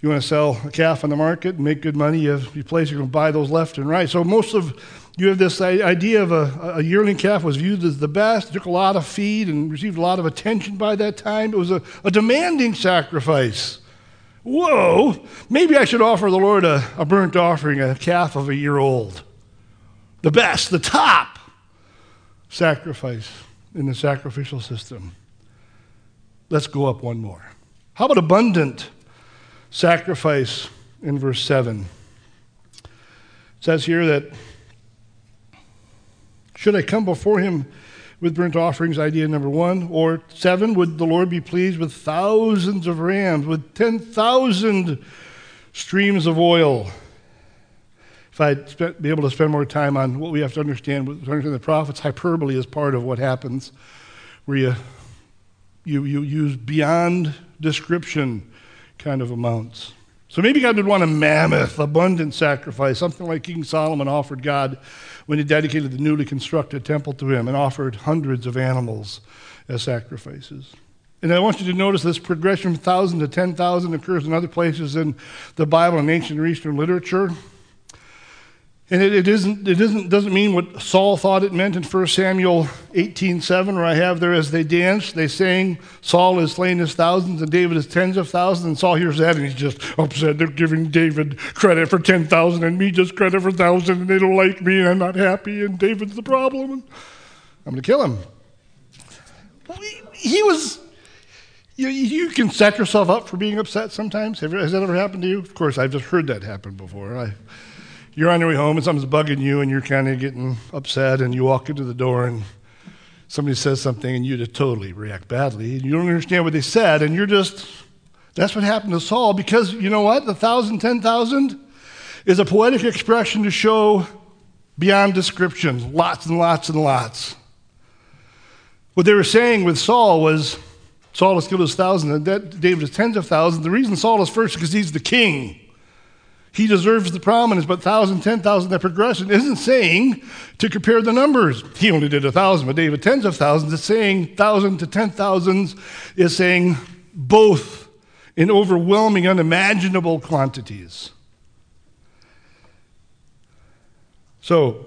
You want to sell a calf on the market and make good money, you have a place you're going to buy those left and right. So most of you have this idea of a, a yearling calf was viewed as the best, it took a lot of feed and received a lot of attention by that time. It was a, a demanding sacrifice. Whoa, maybe I should offer the Lord a, a burnt offering, a calf of a year old. The best, the top sacrifice in the sacrificial system. Let's go up one more. How about abundant sacrifice in verse 7? It says here that should I come before him with burnt offerings, idea number one. Or seven, would the Lord be pleased with thousands of rams, with 10,000 streams of oil? If I'd be able to spend more time on what we have to understand, understand the prophets, hyperbole is part of what happens, where you, you, you use beyond description kind of amounts. So maybe God would want a mammoth, abundant sacrifice, something like King Solomon offered God when he dedicated the newly constructed temple to him and offered hundreds of animals as sacrifices. And I want you to notice this progression from 1,000 to 10,000 occurs in other places in the Bible and ancient Near Eastern literature. And it, it, isn't, it isn't, doesn't mean what Saul thought it meant in 1 Samuel 18.7, where I have there as they danced, they sang, Saul has slain his thousands and David is tens of thousands. And Saul hears that and he's just upset. They're giving David credit for 10,000 and me just credit for 1,000 and they don't like me and I'm not happy and David's the problem. And I'm going to kill him. He was, you, you can set yourself up for being upset sometimes. Has that ever happened to you? Of course, I've just heard that happen before. I, you're on your way home and something's bugging you and you're kind of getting upset and you walk into the door and somebody says something and you just totally react badly and you don't understand what they said and you're just that's what happened to Saul because you know what the thousand ten thousand is a poetic expression to show beyond description lots and lots and lots. What they were saying with Saul was Saul has killed his thousand and David is tens of thousands. The reason Saul is first because he's the king he deserves the prominence, but 1,000, 10,000, that progression isn't saying to compare the numbers. He only did a 1,000, but David tens of thousands. It's saying 1,000 to 10,000s is saying both in overwhelming, unimaginable quantities. So,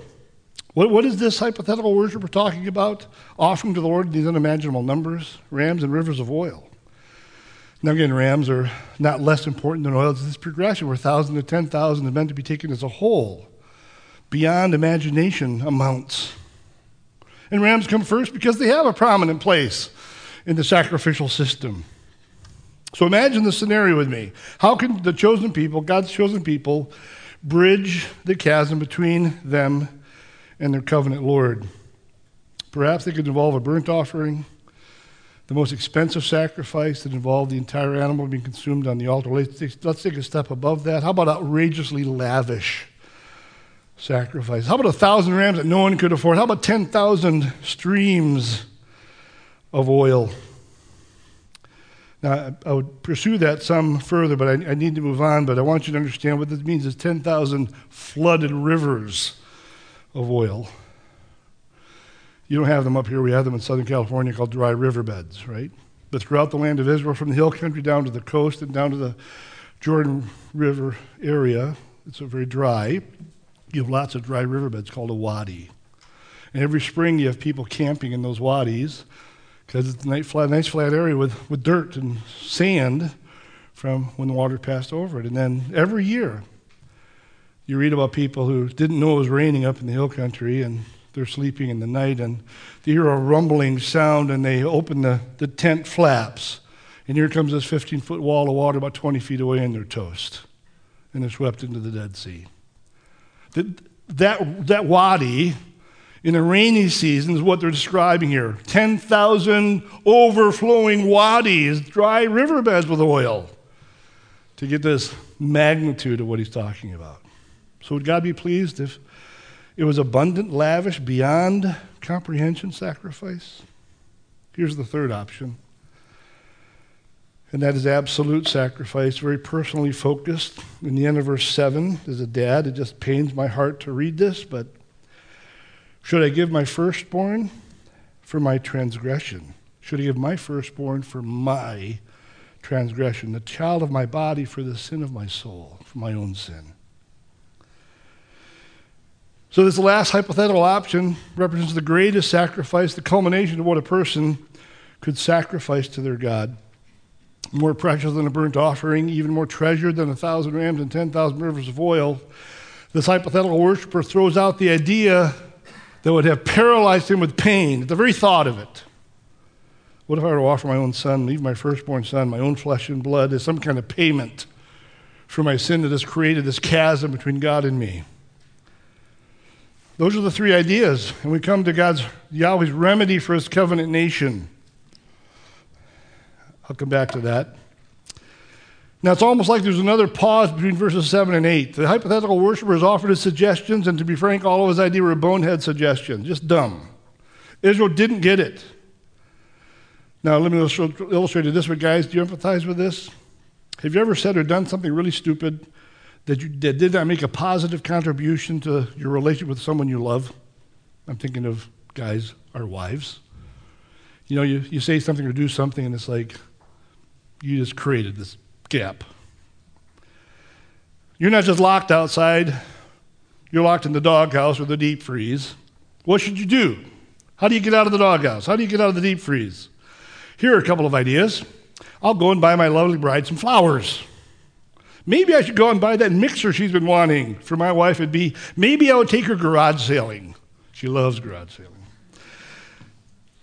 What, what is this hypothetical worship we're talking about? Offering to the Lord these unimaginable numbers, rams and rivers of oil. Now, again, rams are not less important than oil. This progression where 1,000 to 10,000 are meant to be taken as a whole, beyond imagination amounts. And rams come first because they have a prominent place in the sacrificial system. So imagine the scenario with me. How can the chosen people, God's chosen people, bridge the chasm between them and their covenant Lord. Perhaps they could involve a burnt offering, the most expensive sacrifice that involved the entire animal being consumed on the altar. Let's take, let's take a step above that. How about outrageously lavish sacrifice? How about a thousand rams that no one could afford? How about 10,000 streams of oil? Now, I would pursue that some further, but I, I, need to move on. But I want you to understand what this means is 10,000 flooded rivers of oil. You don't have them up here. We have them in Southern California called dry riverbeds, right? But throughout the land of Israel, from the hill country down to the coast and down to the Jordan River area, it's very dry. You have lots of dry riverbeds called a wadi. And every spring you have people camping in those wadis because it's a nice flat, nice flat area with, with dirt and sand from when the water passed over it. And then every year, you read about people who didn't know it was raining up in the hill country and they're sleeping in the night and they hear a rumbling sound and they open the, the tent flaps and here comes this 15 foot wall of water about 20 feet away and they're toast and they're swept into the Dead Sea. That, that, that wadi in the rainy season is what they're describing here 10,000 overflowing wadis, dry riverbeds with oil, to get this magnitude of what he's talking about. So, would God be pleased if it was abundant, lavish, beyond comprehension sacrifice? Here's the third option, and that is absolute sacrifice, very personally focused. In the end of verse 7, as a dad, it just pains my heart to read this, but should I give my firstborn for my transgression? Should I give my firstborn for my transgression, the child of my body for the sin of my soul, for my own sin? So, this last hypothetical option represents the greatest sacrifice, the culmination of what a person could sacrifice to their God. More precious than a burnt offering, even more treasured than a thousand rams and 10,000 rivers of oil. This hypothetical worshiper throws out the idea that would have paralyzed him with pain at the very thought of it. What if I were to offer my own son, leave my firstborn son, my own flesh and blood, as some kind of payment for my sin that has created this chasm between God and me? Those are the three ideas. And we come to God's, Yahweh's remedy for his covenant nation. I'll come back to that. Now, it's almost like there's another pause between verses 7 and 8. The hypothetical worshiper is offered his suggestions, and to be frank, all of his ideas were bonehead suggestions, just dumb. Israel didn't get it. Now, let me illustrate it this way, guys. Do you empathize with this? Have you ever said or done something really stupid that, you, that did not make a positive contribution to your relationship with someone you love. I'm thinking of guys, our wives. You know, you, you say something or do something, and it's like you just created this gap. You're not just locked outside, you're locked in the doghouse or the deep freeze. What should you do? How do you get out of the doghouse? How do you get out of the deep freeze? Here are a couple of ideas. I'll go and buy my lovely bride some flowers. Maybe I should go and buy that mixer she's been wanting for my wife. It'd be maybe I would take her garage sailing. She loves garage sailing.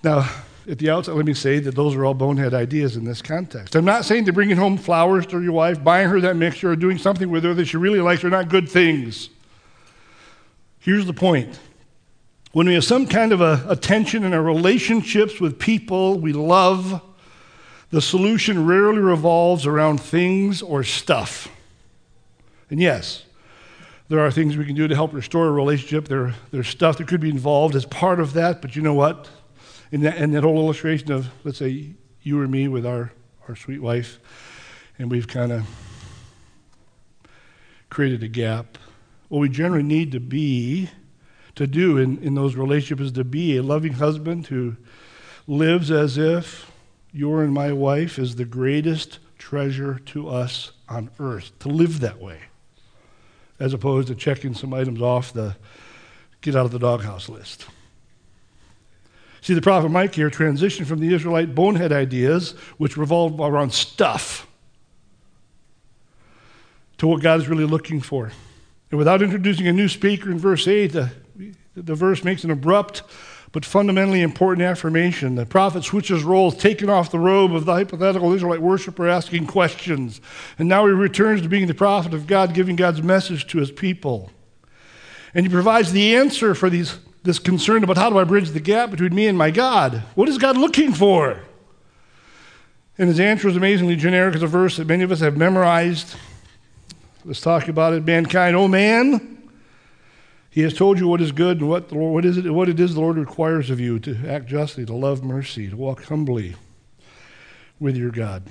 Now, at the outset, let me say that those are all bonehead ideas in this context. I'm not saying that bringing home flowers to your wife, buying her that mixture, or doing something with her that she really likes are not good things. Here's the point. When we have some kind of a, a tension in our relationships with people we love, the solution rarely revolves around things or stuff. And yes, there are things we can do to help restore a relationship. There, there's stuff that could be involved as part of that, but you know what? In that, in that whole illustration of, let's say, you or me with our, our sweet wife, and we've kind of created a gap. What we generally need to be, to do in, in those relationships is to be a loving husband who lives as if your and my wife is the greatest treasure to us on earth, to live that way, as opposed to checking some items off the get out of the doghouse list. See, the prophet Micah here transitioned from the Israelite bonehead ideas, which revolve around stuff, to what God is really looking for. And without introducing a new speaker in verse 8, the, the verse makes an abrupt but fundamentally important affirmation. The prophet switches roles, taking off the robe of the hypothetical Israelite worshiper, asking questions. And now he returns to being the prophet of God, giving God's message to his people. And he provides the answer for these, this concern about how do I bridge the gap between me and my God? What is God looking for? And his answer is amazingly generic as a verse that many of us have memorized. Let's talk about it. Mankind, oh man, he has told you what is good and what, the Lord, what, is it, what it is the Lord requires of you to act justly, to love mercy, to walk humbly with your God.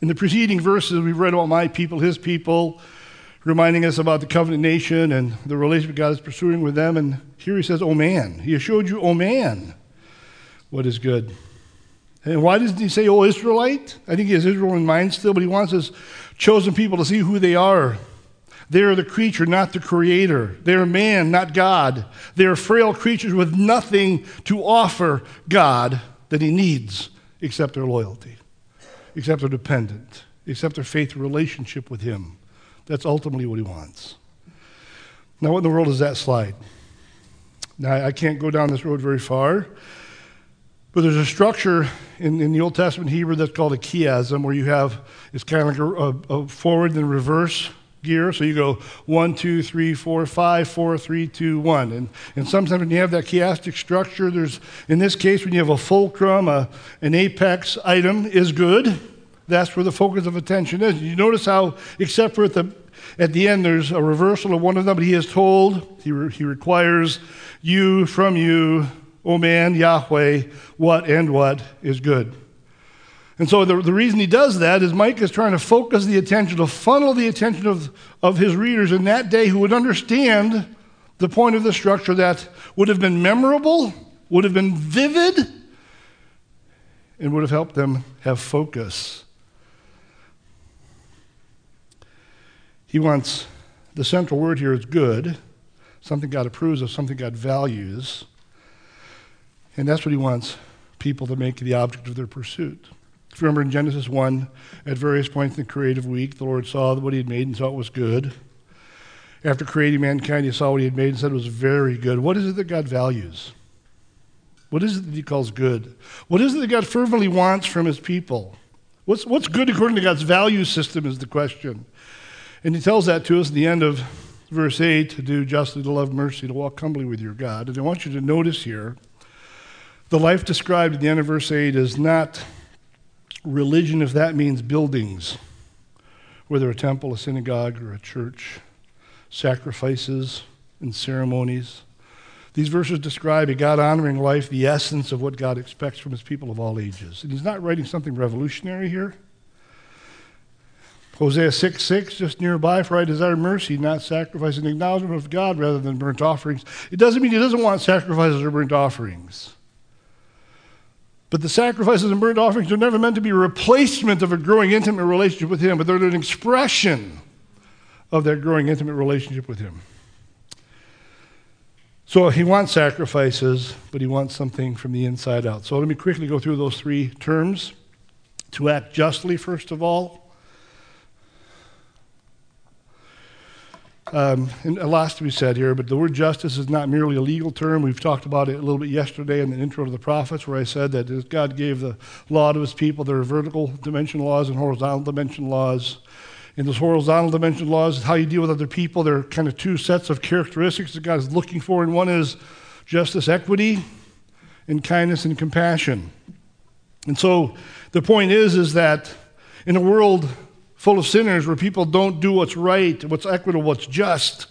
In the preceding verses, we've read about my people, his people, reminding us about the covenant nation and the relationship God is pursuing with them. And here he says, Oh man. He has showed you, Oh man, what is good. And why doesn't he say, Oh Israelite? I think he has Israel in mind still, but he wants his chosen people to see who they are they are the creature, not the creator. They are man, not God. They are frail creatures with nothing to offer God that he needs except their loyalty, except their dependence, except their faith relationship with him. That's ultimately what he wants. Now, what in the world is that slide? Now, I can't go down this road very far, but there's a structure in, in the Old Testament Hebrew that's called a chiasm, where you have, it's kind of like a, a, a forward and reverse gear. So you go one, two, three, four, five, four, three, two, one. And, and sometimes when you have that chiastic structure, there's, in this case, when you have a fulcrum, a, an apex item is good. That's where the focus of attention is. You notice how, except for at the, at the end, there's a reversal of one of them, but he is told, he, re, he requires you from you, O man, Yahweh, what and what is good. And so the, the reason he does that is Micah's trying to focus the attention, to funnel the attention of, of his readers in that day who would understand the point of the structure that would have been memorable, would have been vivid, and would have helped them have focus. He wants the central word here is good, something God approves of, something God values. And that's what he wants people to make the object of their pursuit. If you remember in Genesis 1, at various points in the creative week, the Lord saw what he had made and saw it was good. After creating mankind, he saw what he had made and said it was very good. What is it that God values? What is it that he calls good? What is it that God fervently wants from his people? What's, what's good according to God's value system is the question. And he tells that to us at the end of verse 8 to do justly, to love mercy, to walk humbly with your God. And I want you to notice here the life described at the end of verse 8 is not religion if that means buildings, whether a temple, a synagogue, or a church, sacrifices and ceremonies. These verses describe a God honoring life, the essence of what God expects from his people of all ages. And he's not writing something revolutionary here. Hosea 6 6, just nearby, for I desire mercy, not sacrifice, and acknowledgement of God rather than burnt offerings. It doesn't mean he doesn't want sacrifices or burnt offerings. But the sacrifices and burnt offerings are never meant to be a replacement of a growing intimate relationship with Him, but they're an expression of that growing intimate relationship with Him. So he wants sacrifices, but he wants something from the inside out. So let me quickly go through those three terms. To act justly, first of all, Um, and a lot to be said here, but the word justice is not merely a legal term. We've talked about it a little bit yesterday in the intro to the prophets, where I said that God gave the law to his people, there are vertical dimension laws and horizontal dimension laws. In those horizontal dimension laws, is how you deal with other people, there are kind of two sets of characteristics that God is looking for, and one is justice, equity, and kindness and compassion. And so the point is, is that in a world full of sinners where people don't do what's right, what's equitable, what's just.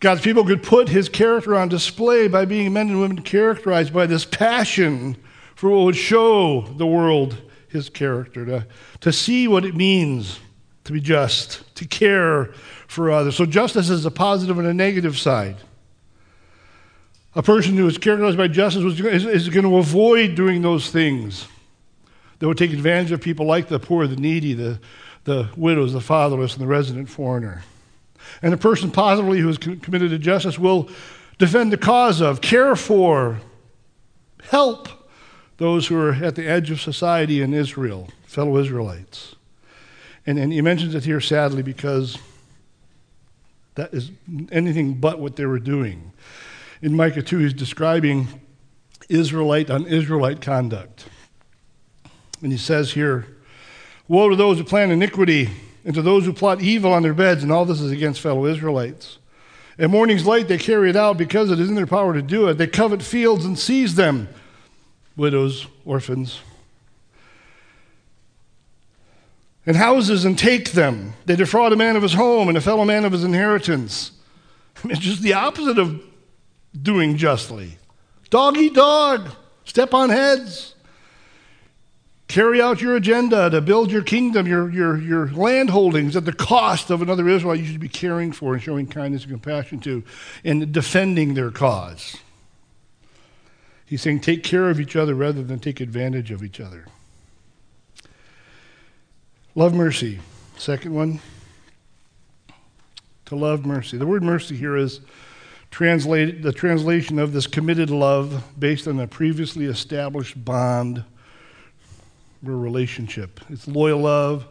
God's people could put his character on display by being men and women characterized by this passion for what would show the world his character, to, to see what it means to be just, to care for others. So, justice is a positive and a negative side. A person who is characterized by justice is, is going to avoid doing those things that would take advantage of people like the poor, the needy, the, the widows, the fatherless, and the resident foreigner. And the person positively who is committed to justice will defend the cause of, care for, help those who are at the edge of society in Israel, fellow Israelites. And, and he mentions it here sadly because that is anything but what they were doing. In Micah 2, he's describing Israelite on Israelite conduct. And he says here, Woe to those who plan iniquity and to those who plot evil on their beds, and all this is against fellow Israelites. At morning's light, they carry it out because it is in their power to do it. They covet fields and seize them, widows, orphans, and houses and take them. They defraud a man of his home and a fellow man of his inheritance. It's just the opposite of doing justly. Dog eat dog, step on heads. Carry out your agenda to build your kingdom, your, your, your land holdings at the cost of another Israel you should be caring for and showing kindness and compassion to and defending their cause. He's saying take care of each other rather than take advantage of each other. Love mercy. Second one. To love mercy. The word mercy here is translated the translation of this committed love based on a previously established bond or relationship. It's loyal love,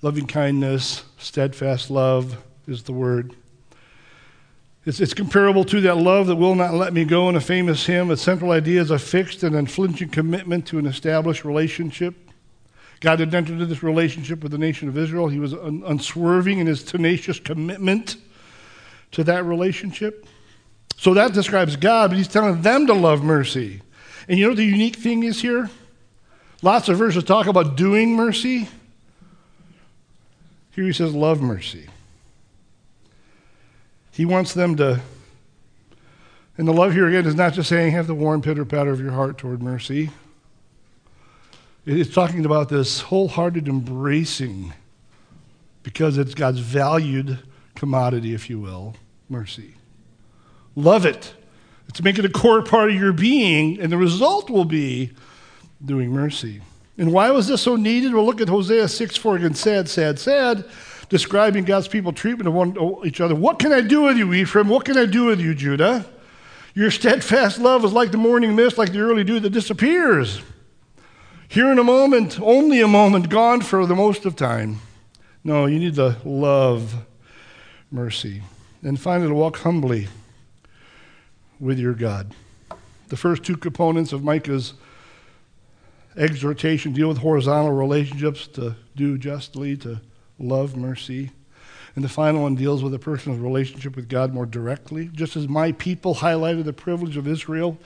loving kindness, steadfast love is the word. It's, it's comparable to that love that will not let me go in a famous hymn. Its central idea is a fixed and unflinching commitment to an established relationship. God had entered into this relationship with the nation of Israel. He was un- unswerving in his tenacious commitment to that relationship. So that describes God, but he's telling them to love mercy. And you know what the unique thing is here? Lots of verses talk about doing mercy. Here he says, love mercy. He wants them to, and the love here again is not just saying have the warm pitter patter of your heart toward mercy. It's talking about this wholehearted embracing because it's God's valued commodity, if you will, mercy. Love it. It's make it a core part of your being, and the result will be doing mercy. And why was this so needed? Well, look at Hosea 6 4 again. Sad, sad, sad. Describing God's people treatment of one each other. What can I do with you, Ephraim? What can I do with you, Judah? Your steadfast love is like the morning mist, like the early dew that disappears. Here in a moment, only a moment, gone for the most of time. No, you need to love mercy. And finally, to walk humbly with your God. The first two components of Micah's exhortation deal with horizontal relationships to do justly, to love mercy. And the final one deals with a person's relationship with God more directly. Just as my people highlighted the privilege of Israel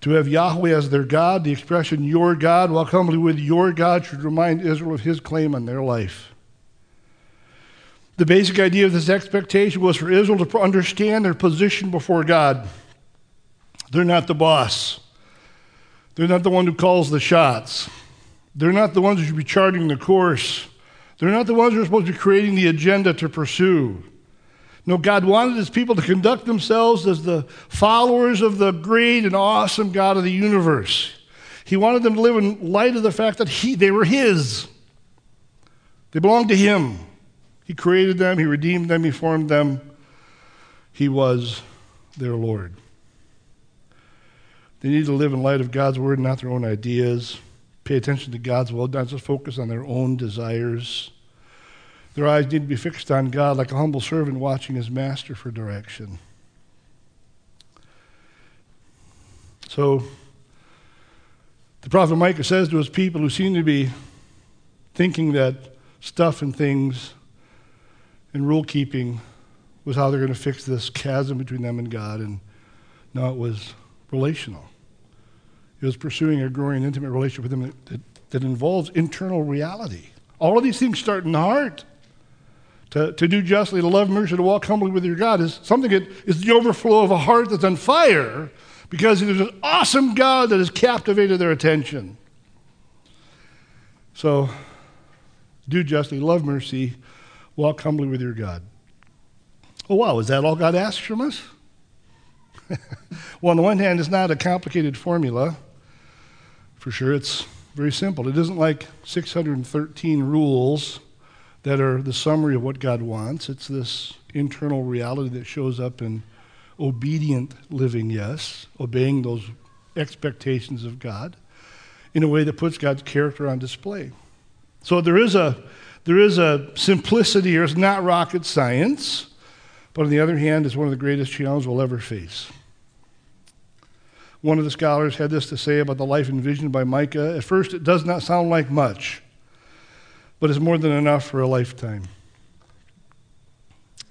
to have Yahweh as their God, the expression your God, while humbly with your God, should remind Israel of his claim on their life. The basic idea of this expectation was for Israel to understand their position before God. They're not the boss. They're not the one who calls the shots. They're not the ones who should be charting the course. They're not the ones who are supposed to be creating the agenda to pursue. No, God wanted his people to conduct themselves as the followers of the great and awesome God of the universe. He wanted them to live in light of the fact that he, they were his. They belonged to him. He created them, he redeemed them, he formed them. He was their Lord. They need to live in light of God's word, not their own ideas. Pay attention to God's will, not just focus on their own desires. Their eyes need to be fixed on God like a humble servant watching his master for direction. So, the prophet Micah says to his people who seem to be thinking that stuff and things and rule keeping was how they're going to fix this chasm between them and God, and no, it was relational. Was pursuing a growing intimate relationship with Him that, that, that involves internal reality. All of these things start in the heart. To, to do justly, to love mercy, to walk humbly with your God is something that is the overflow of a heart that's on fire because there's an awesome God that has captivated their attention. So, do justly, love mercy, walk humbly with your God. Oh, wow, is that all God asks from us? well, on the one hand, it's not a complicated formula. For sure, it's very simple. It isn't like 613 rules that are the summary of what God wants. It's this internal reality that shows up in obedient living, yes, obeying those expectations of God in a way that puts God's character on display. So there is a there is a simplicity here. It's not rocket science, but on the other hand, it's one of the greatest challenges we'll ever face. One of the scholars had this to say about the life envisioned by Micah. At first, it does not sound like much, but it's more than enough for a lifetime.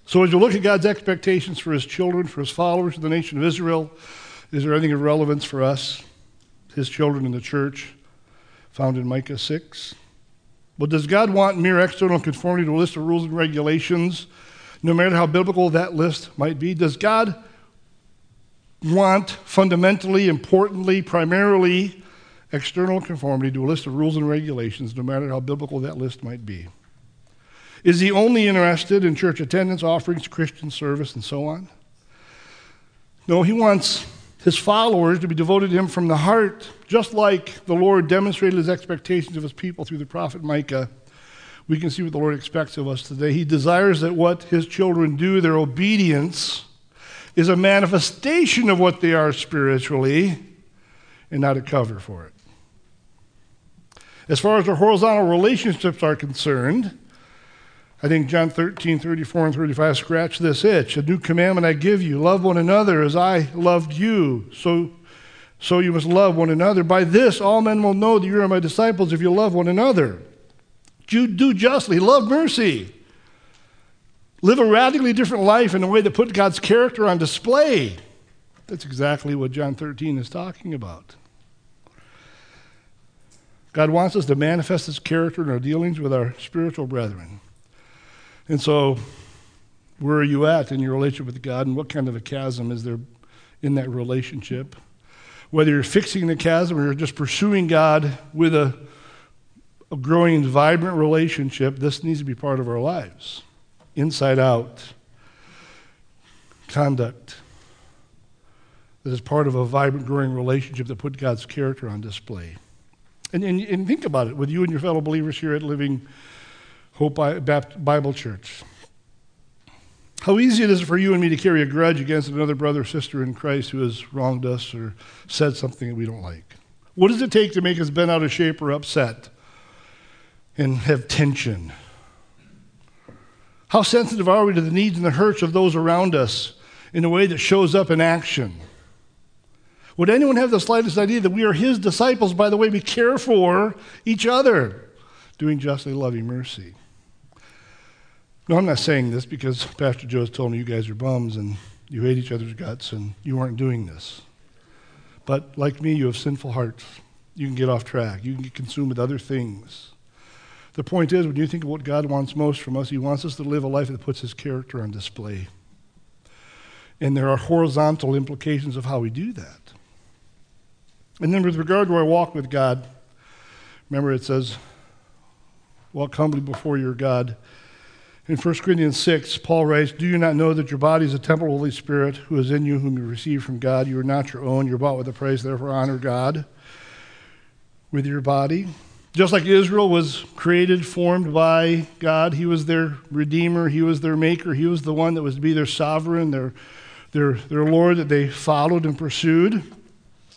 So, as you look at God's expectations for his children, for his followers, for the nation of Israel, is there anything of relevance for us, his children in the church, found in Micah 6? Well, does God want mere external conformity to a list of rules and regulations, no matter how biblical that list might be? Does God want fundamentally, importantly, primarily external conformity to a list of rules and regulations, no matter how biblical that list might be? Is he only interested in church attendance, offerings, Christian service, and so on? No, he wants his followers to be devoted to him from the heart, just like the Lord demonstrated his expectations of his people through the prophet Micah. We can see what the Lord expects of us today. He desires that what his children do, their obedience, is a manifestation of what they are spiritually and not a cover for it. As far as our horizontal relationships are concerned, I think John 13, 34, and 35 scratch this itch. A new commandment I give you love one another as I loved you. So, so you must love one another. By this, all men will know that you are my disciples if you love one another. Do, do justly, love mercy. Live a radically different life in a way that puts God's character on display. That's exactly what John 13 is talking about. God wants us to manifest His character in our dealings with our spiritual brethren. And so, where are you at in your relationship with God, and what kind of a chasm is there in that relationship? Whether you're fixing the chasm or you're just pursuing God with a, a growing vibrant relationship, this needs to be part of our lives. Inside out, conduct that is part of a vibrant, growing relationship that put God's character on display. And, and, and think about it with you and your fellow believers here at Living Hope Bible Church. How easy it is for you and me to carry a grudge against another brother or sister in Christ who has wronged us or said something that we don't like. What does it take to make us bent out of shape or upset and have tension? How sensitive are we to the needs and the hurts of those around us in a way that shows up in action? Would anyone have the slightest idea that we are his disciples by the way we care for each other, doing justly, loving mercy? No, I'm not saying this because Pastor Joe has told me you guys are bums and you hate each other's guts and you aren't doing this. But like me, you have sinful hearts. You can get off track. You can get consumed with other things. The point is, when you think of what God wants most from us, He wants us to live a life that puts His character on display. And there are horizontal implications of how we do that. And then, with regard to our walk with God, remember it says, Walk humbly before your God in 1 Corinthians 6, Paul writes, Do you not know that your body is a temple of the Holy Spirit who is in you, whom you received from God? You are not your own. You're bought with a price, therefore honor God with your body. Just like Israel was created, formed by God, He was their Redeemer, He was their Maker, He was the one that was to be their sovereign, their, their, their Lord that they followed and pursued.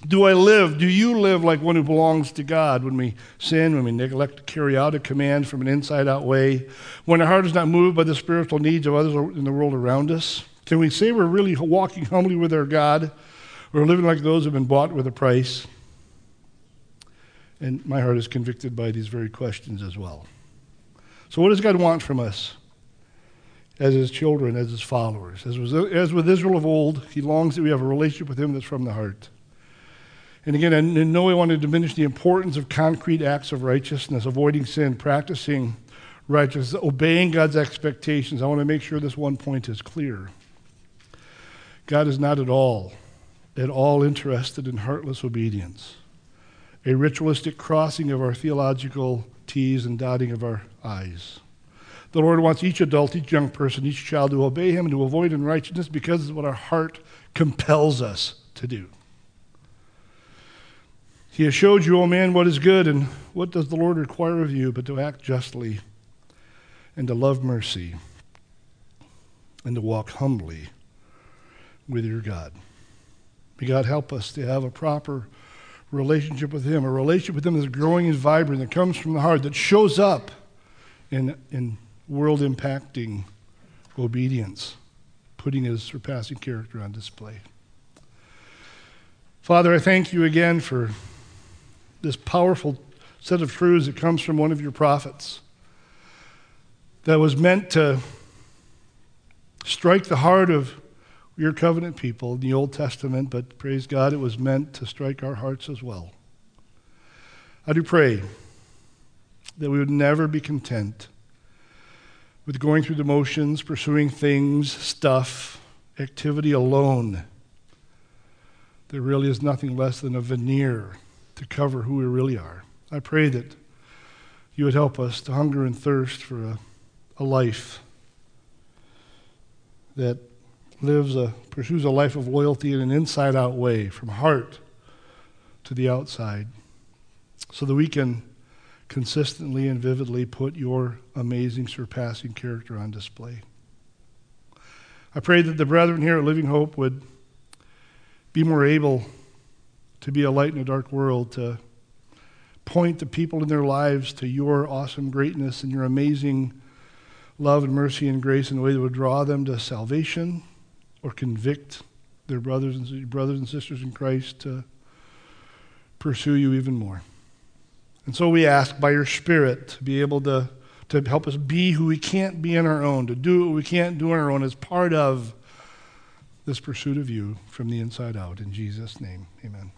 Do I live? Do you live like one who belongs to God when we sin, when we neglect to carry out a command from an inside out way, when our heart is not moved by the spiritual needs of others in the world around us? Can we say we're really walking humbly with our God or living like those who have been bought with a price? And my heart is convicted by these very questions as well. So, what does God want from us as His children, as His followers? As, was, as with Israel of old, He longs that we have a relationship with Him that's from the heart. And again, I in no way want to diminish the importance of concrete acts of righteousness, avoiding sin, practicing righteousness, obeying God's expectations. I want to make sure this one point is clear. God is not at all, at all interested in heartless obedience, a ritualistic crossing of our theological T's and dotting of our I's. The Lord wants each adult, each young person, each child to obey Him and to avoid unrighteousness because it's what our heart compels us to do. He has showed you, O oh man, what is good, and what does the Lord require of you but to act justly and to love mercy and to walk humbly with your God. May God help us to have a proper relationship with Him, a relationship with Him that's growing and vibrant, that comes from the heart, that shows up in, in world impacting obedience, putting His surpassing character on display. Father, I thank you again for this powerful set of truths that comes from one of your prophets that was meant to strike the heart of your covenant people in the Old Testament, but praise God, it was meant to strike our hearts as well. I do pray that we would never be content with going through the motions, pursuing things, stuff, activity alone. There really is nothing less than a veneer to cover who we really are. I pray that you would help us to hunger and thirst for a, a life that lives a pursues a life of loyalty in an inside out way from heart to the outside so that we can consistently and vividly put your amazing surpassing character on display. I pray that the brethren here at living hope would be more able to be a light in a dark world to point the people in their lives to your awesome greatness and your amazing love and mercy and grace in a way that would draw them to salvation or convict their brothers and brothers and sisters in Christ to pursue you even more. And so we ask by your Spirit to be able to, to help us be who we can't be on our own, to do what we can't do on our own as part of this pursuit of you from the inside out. In Jesus' name, amen.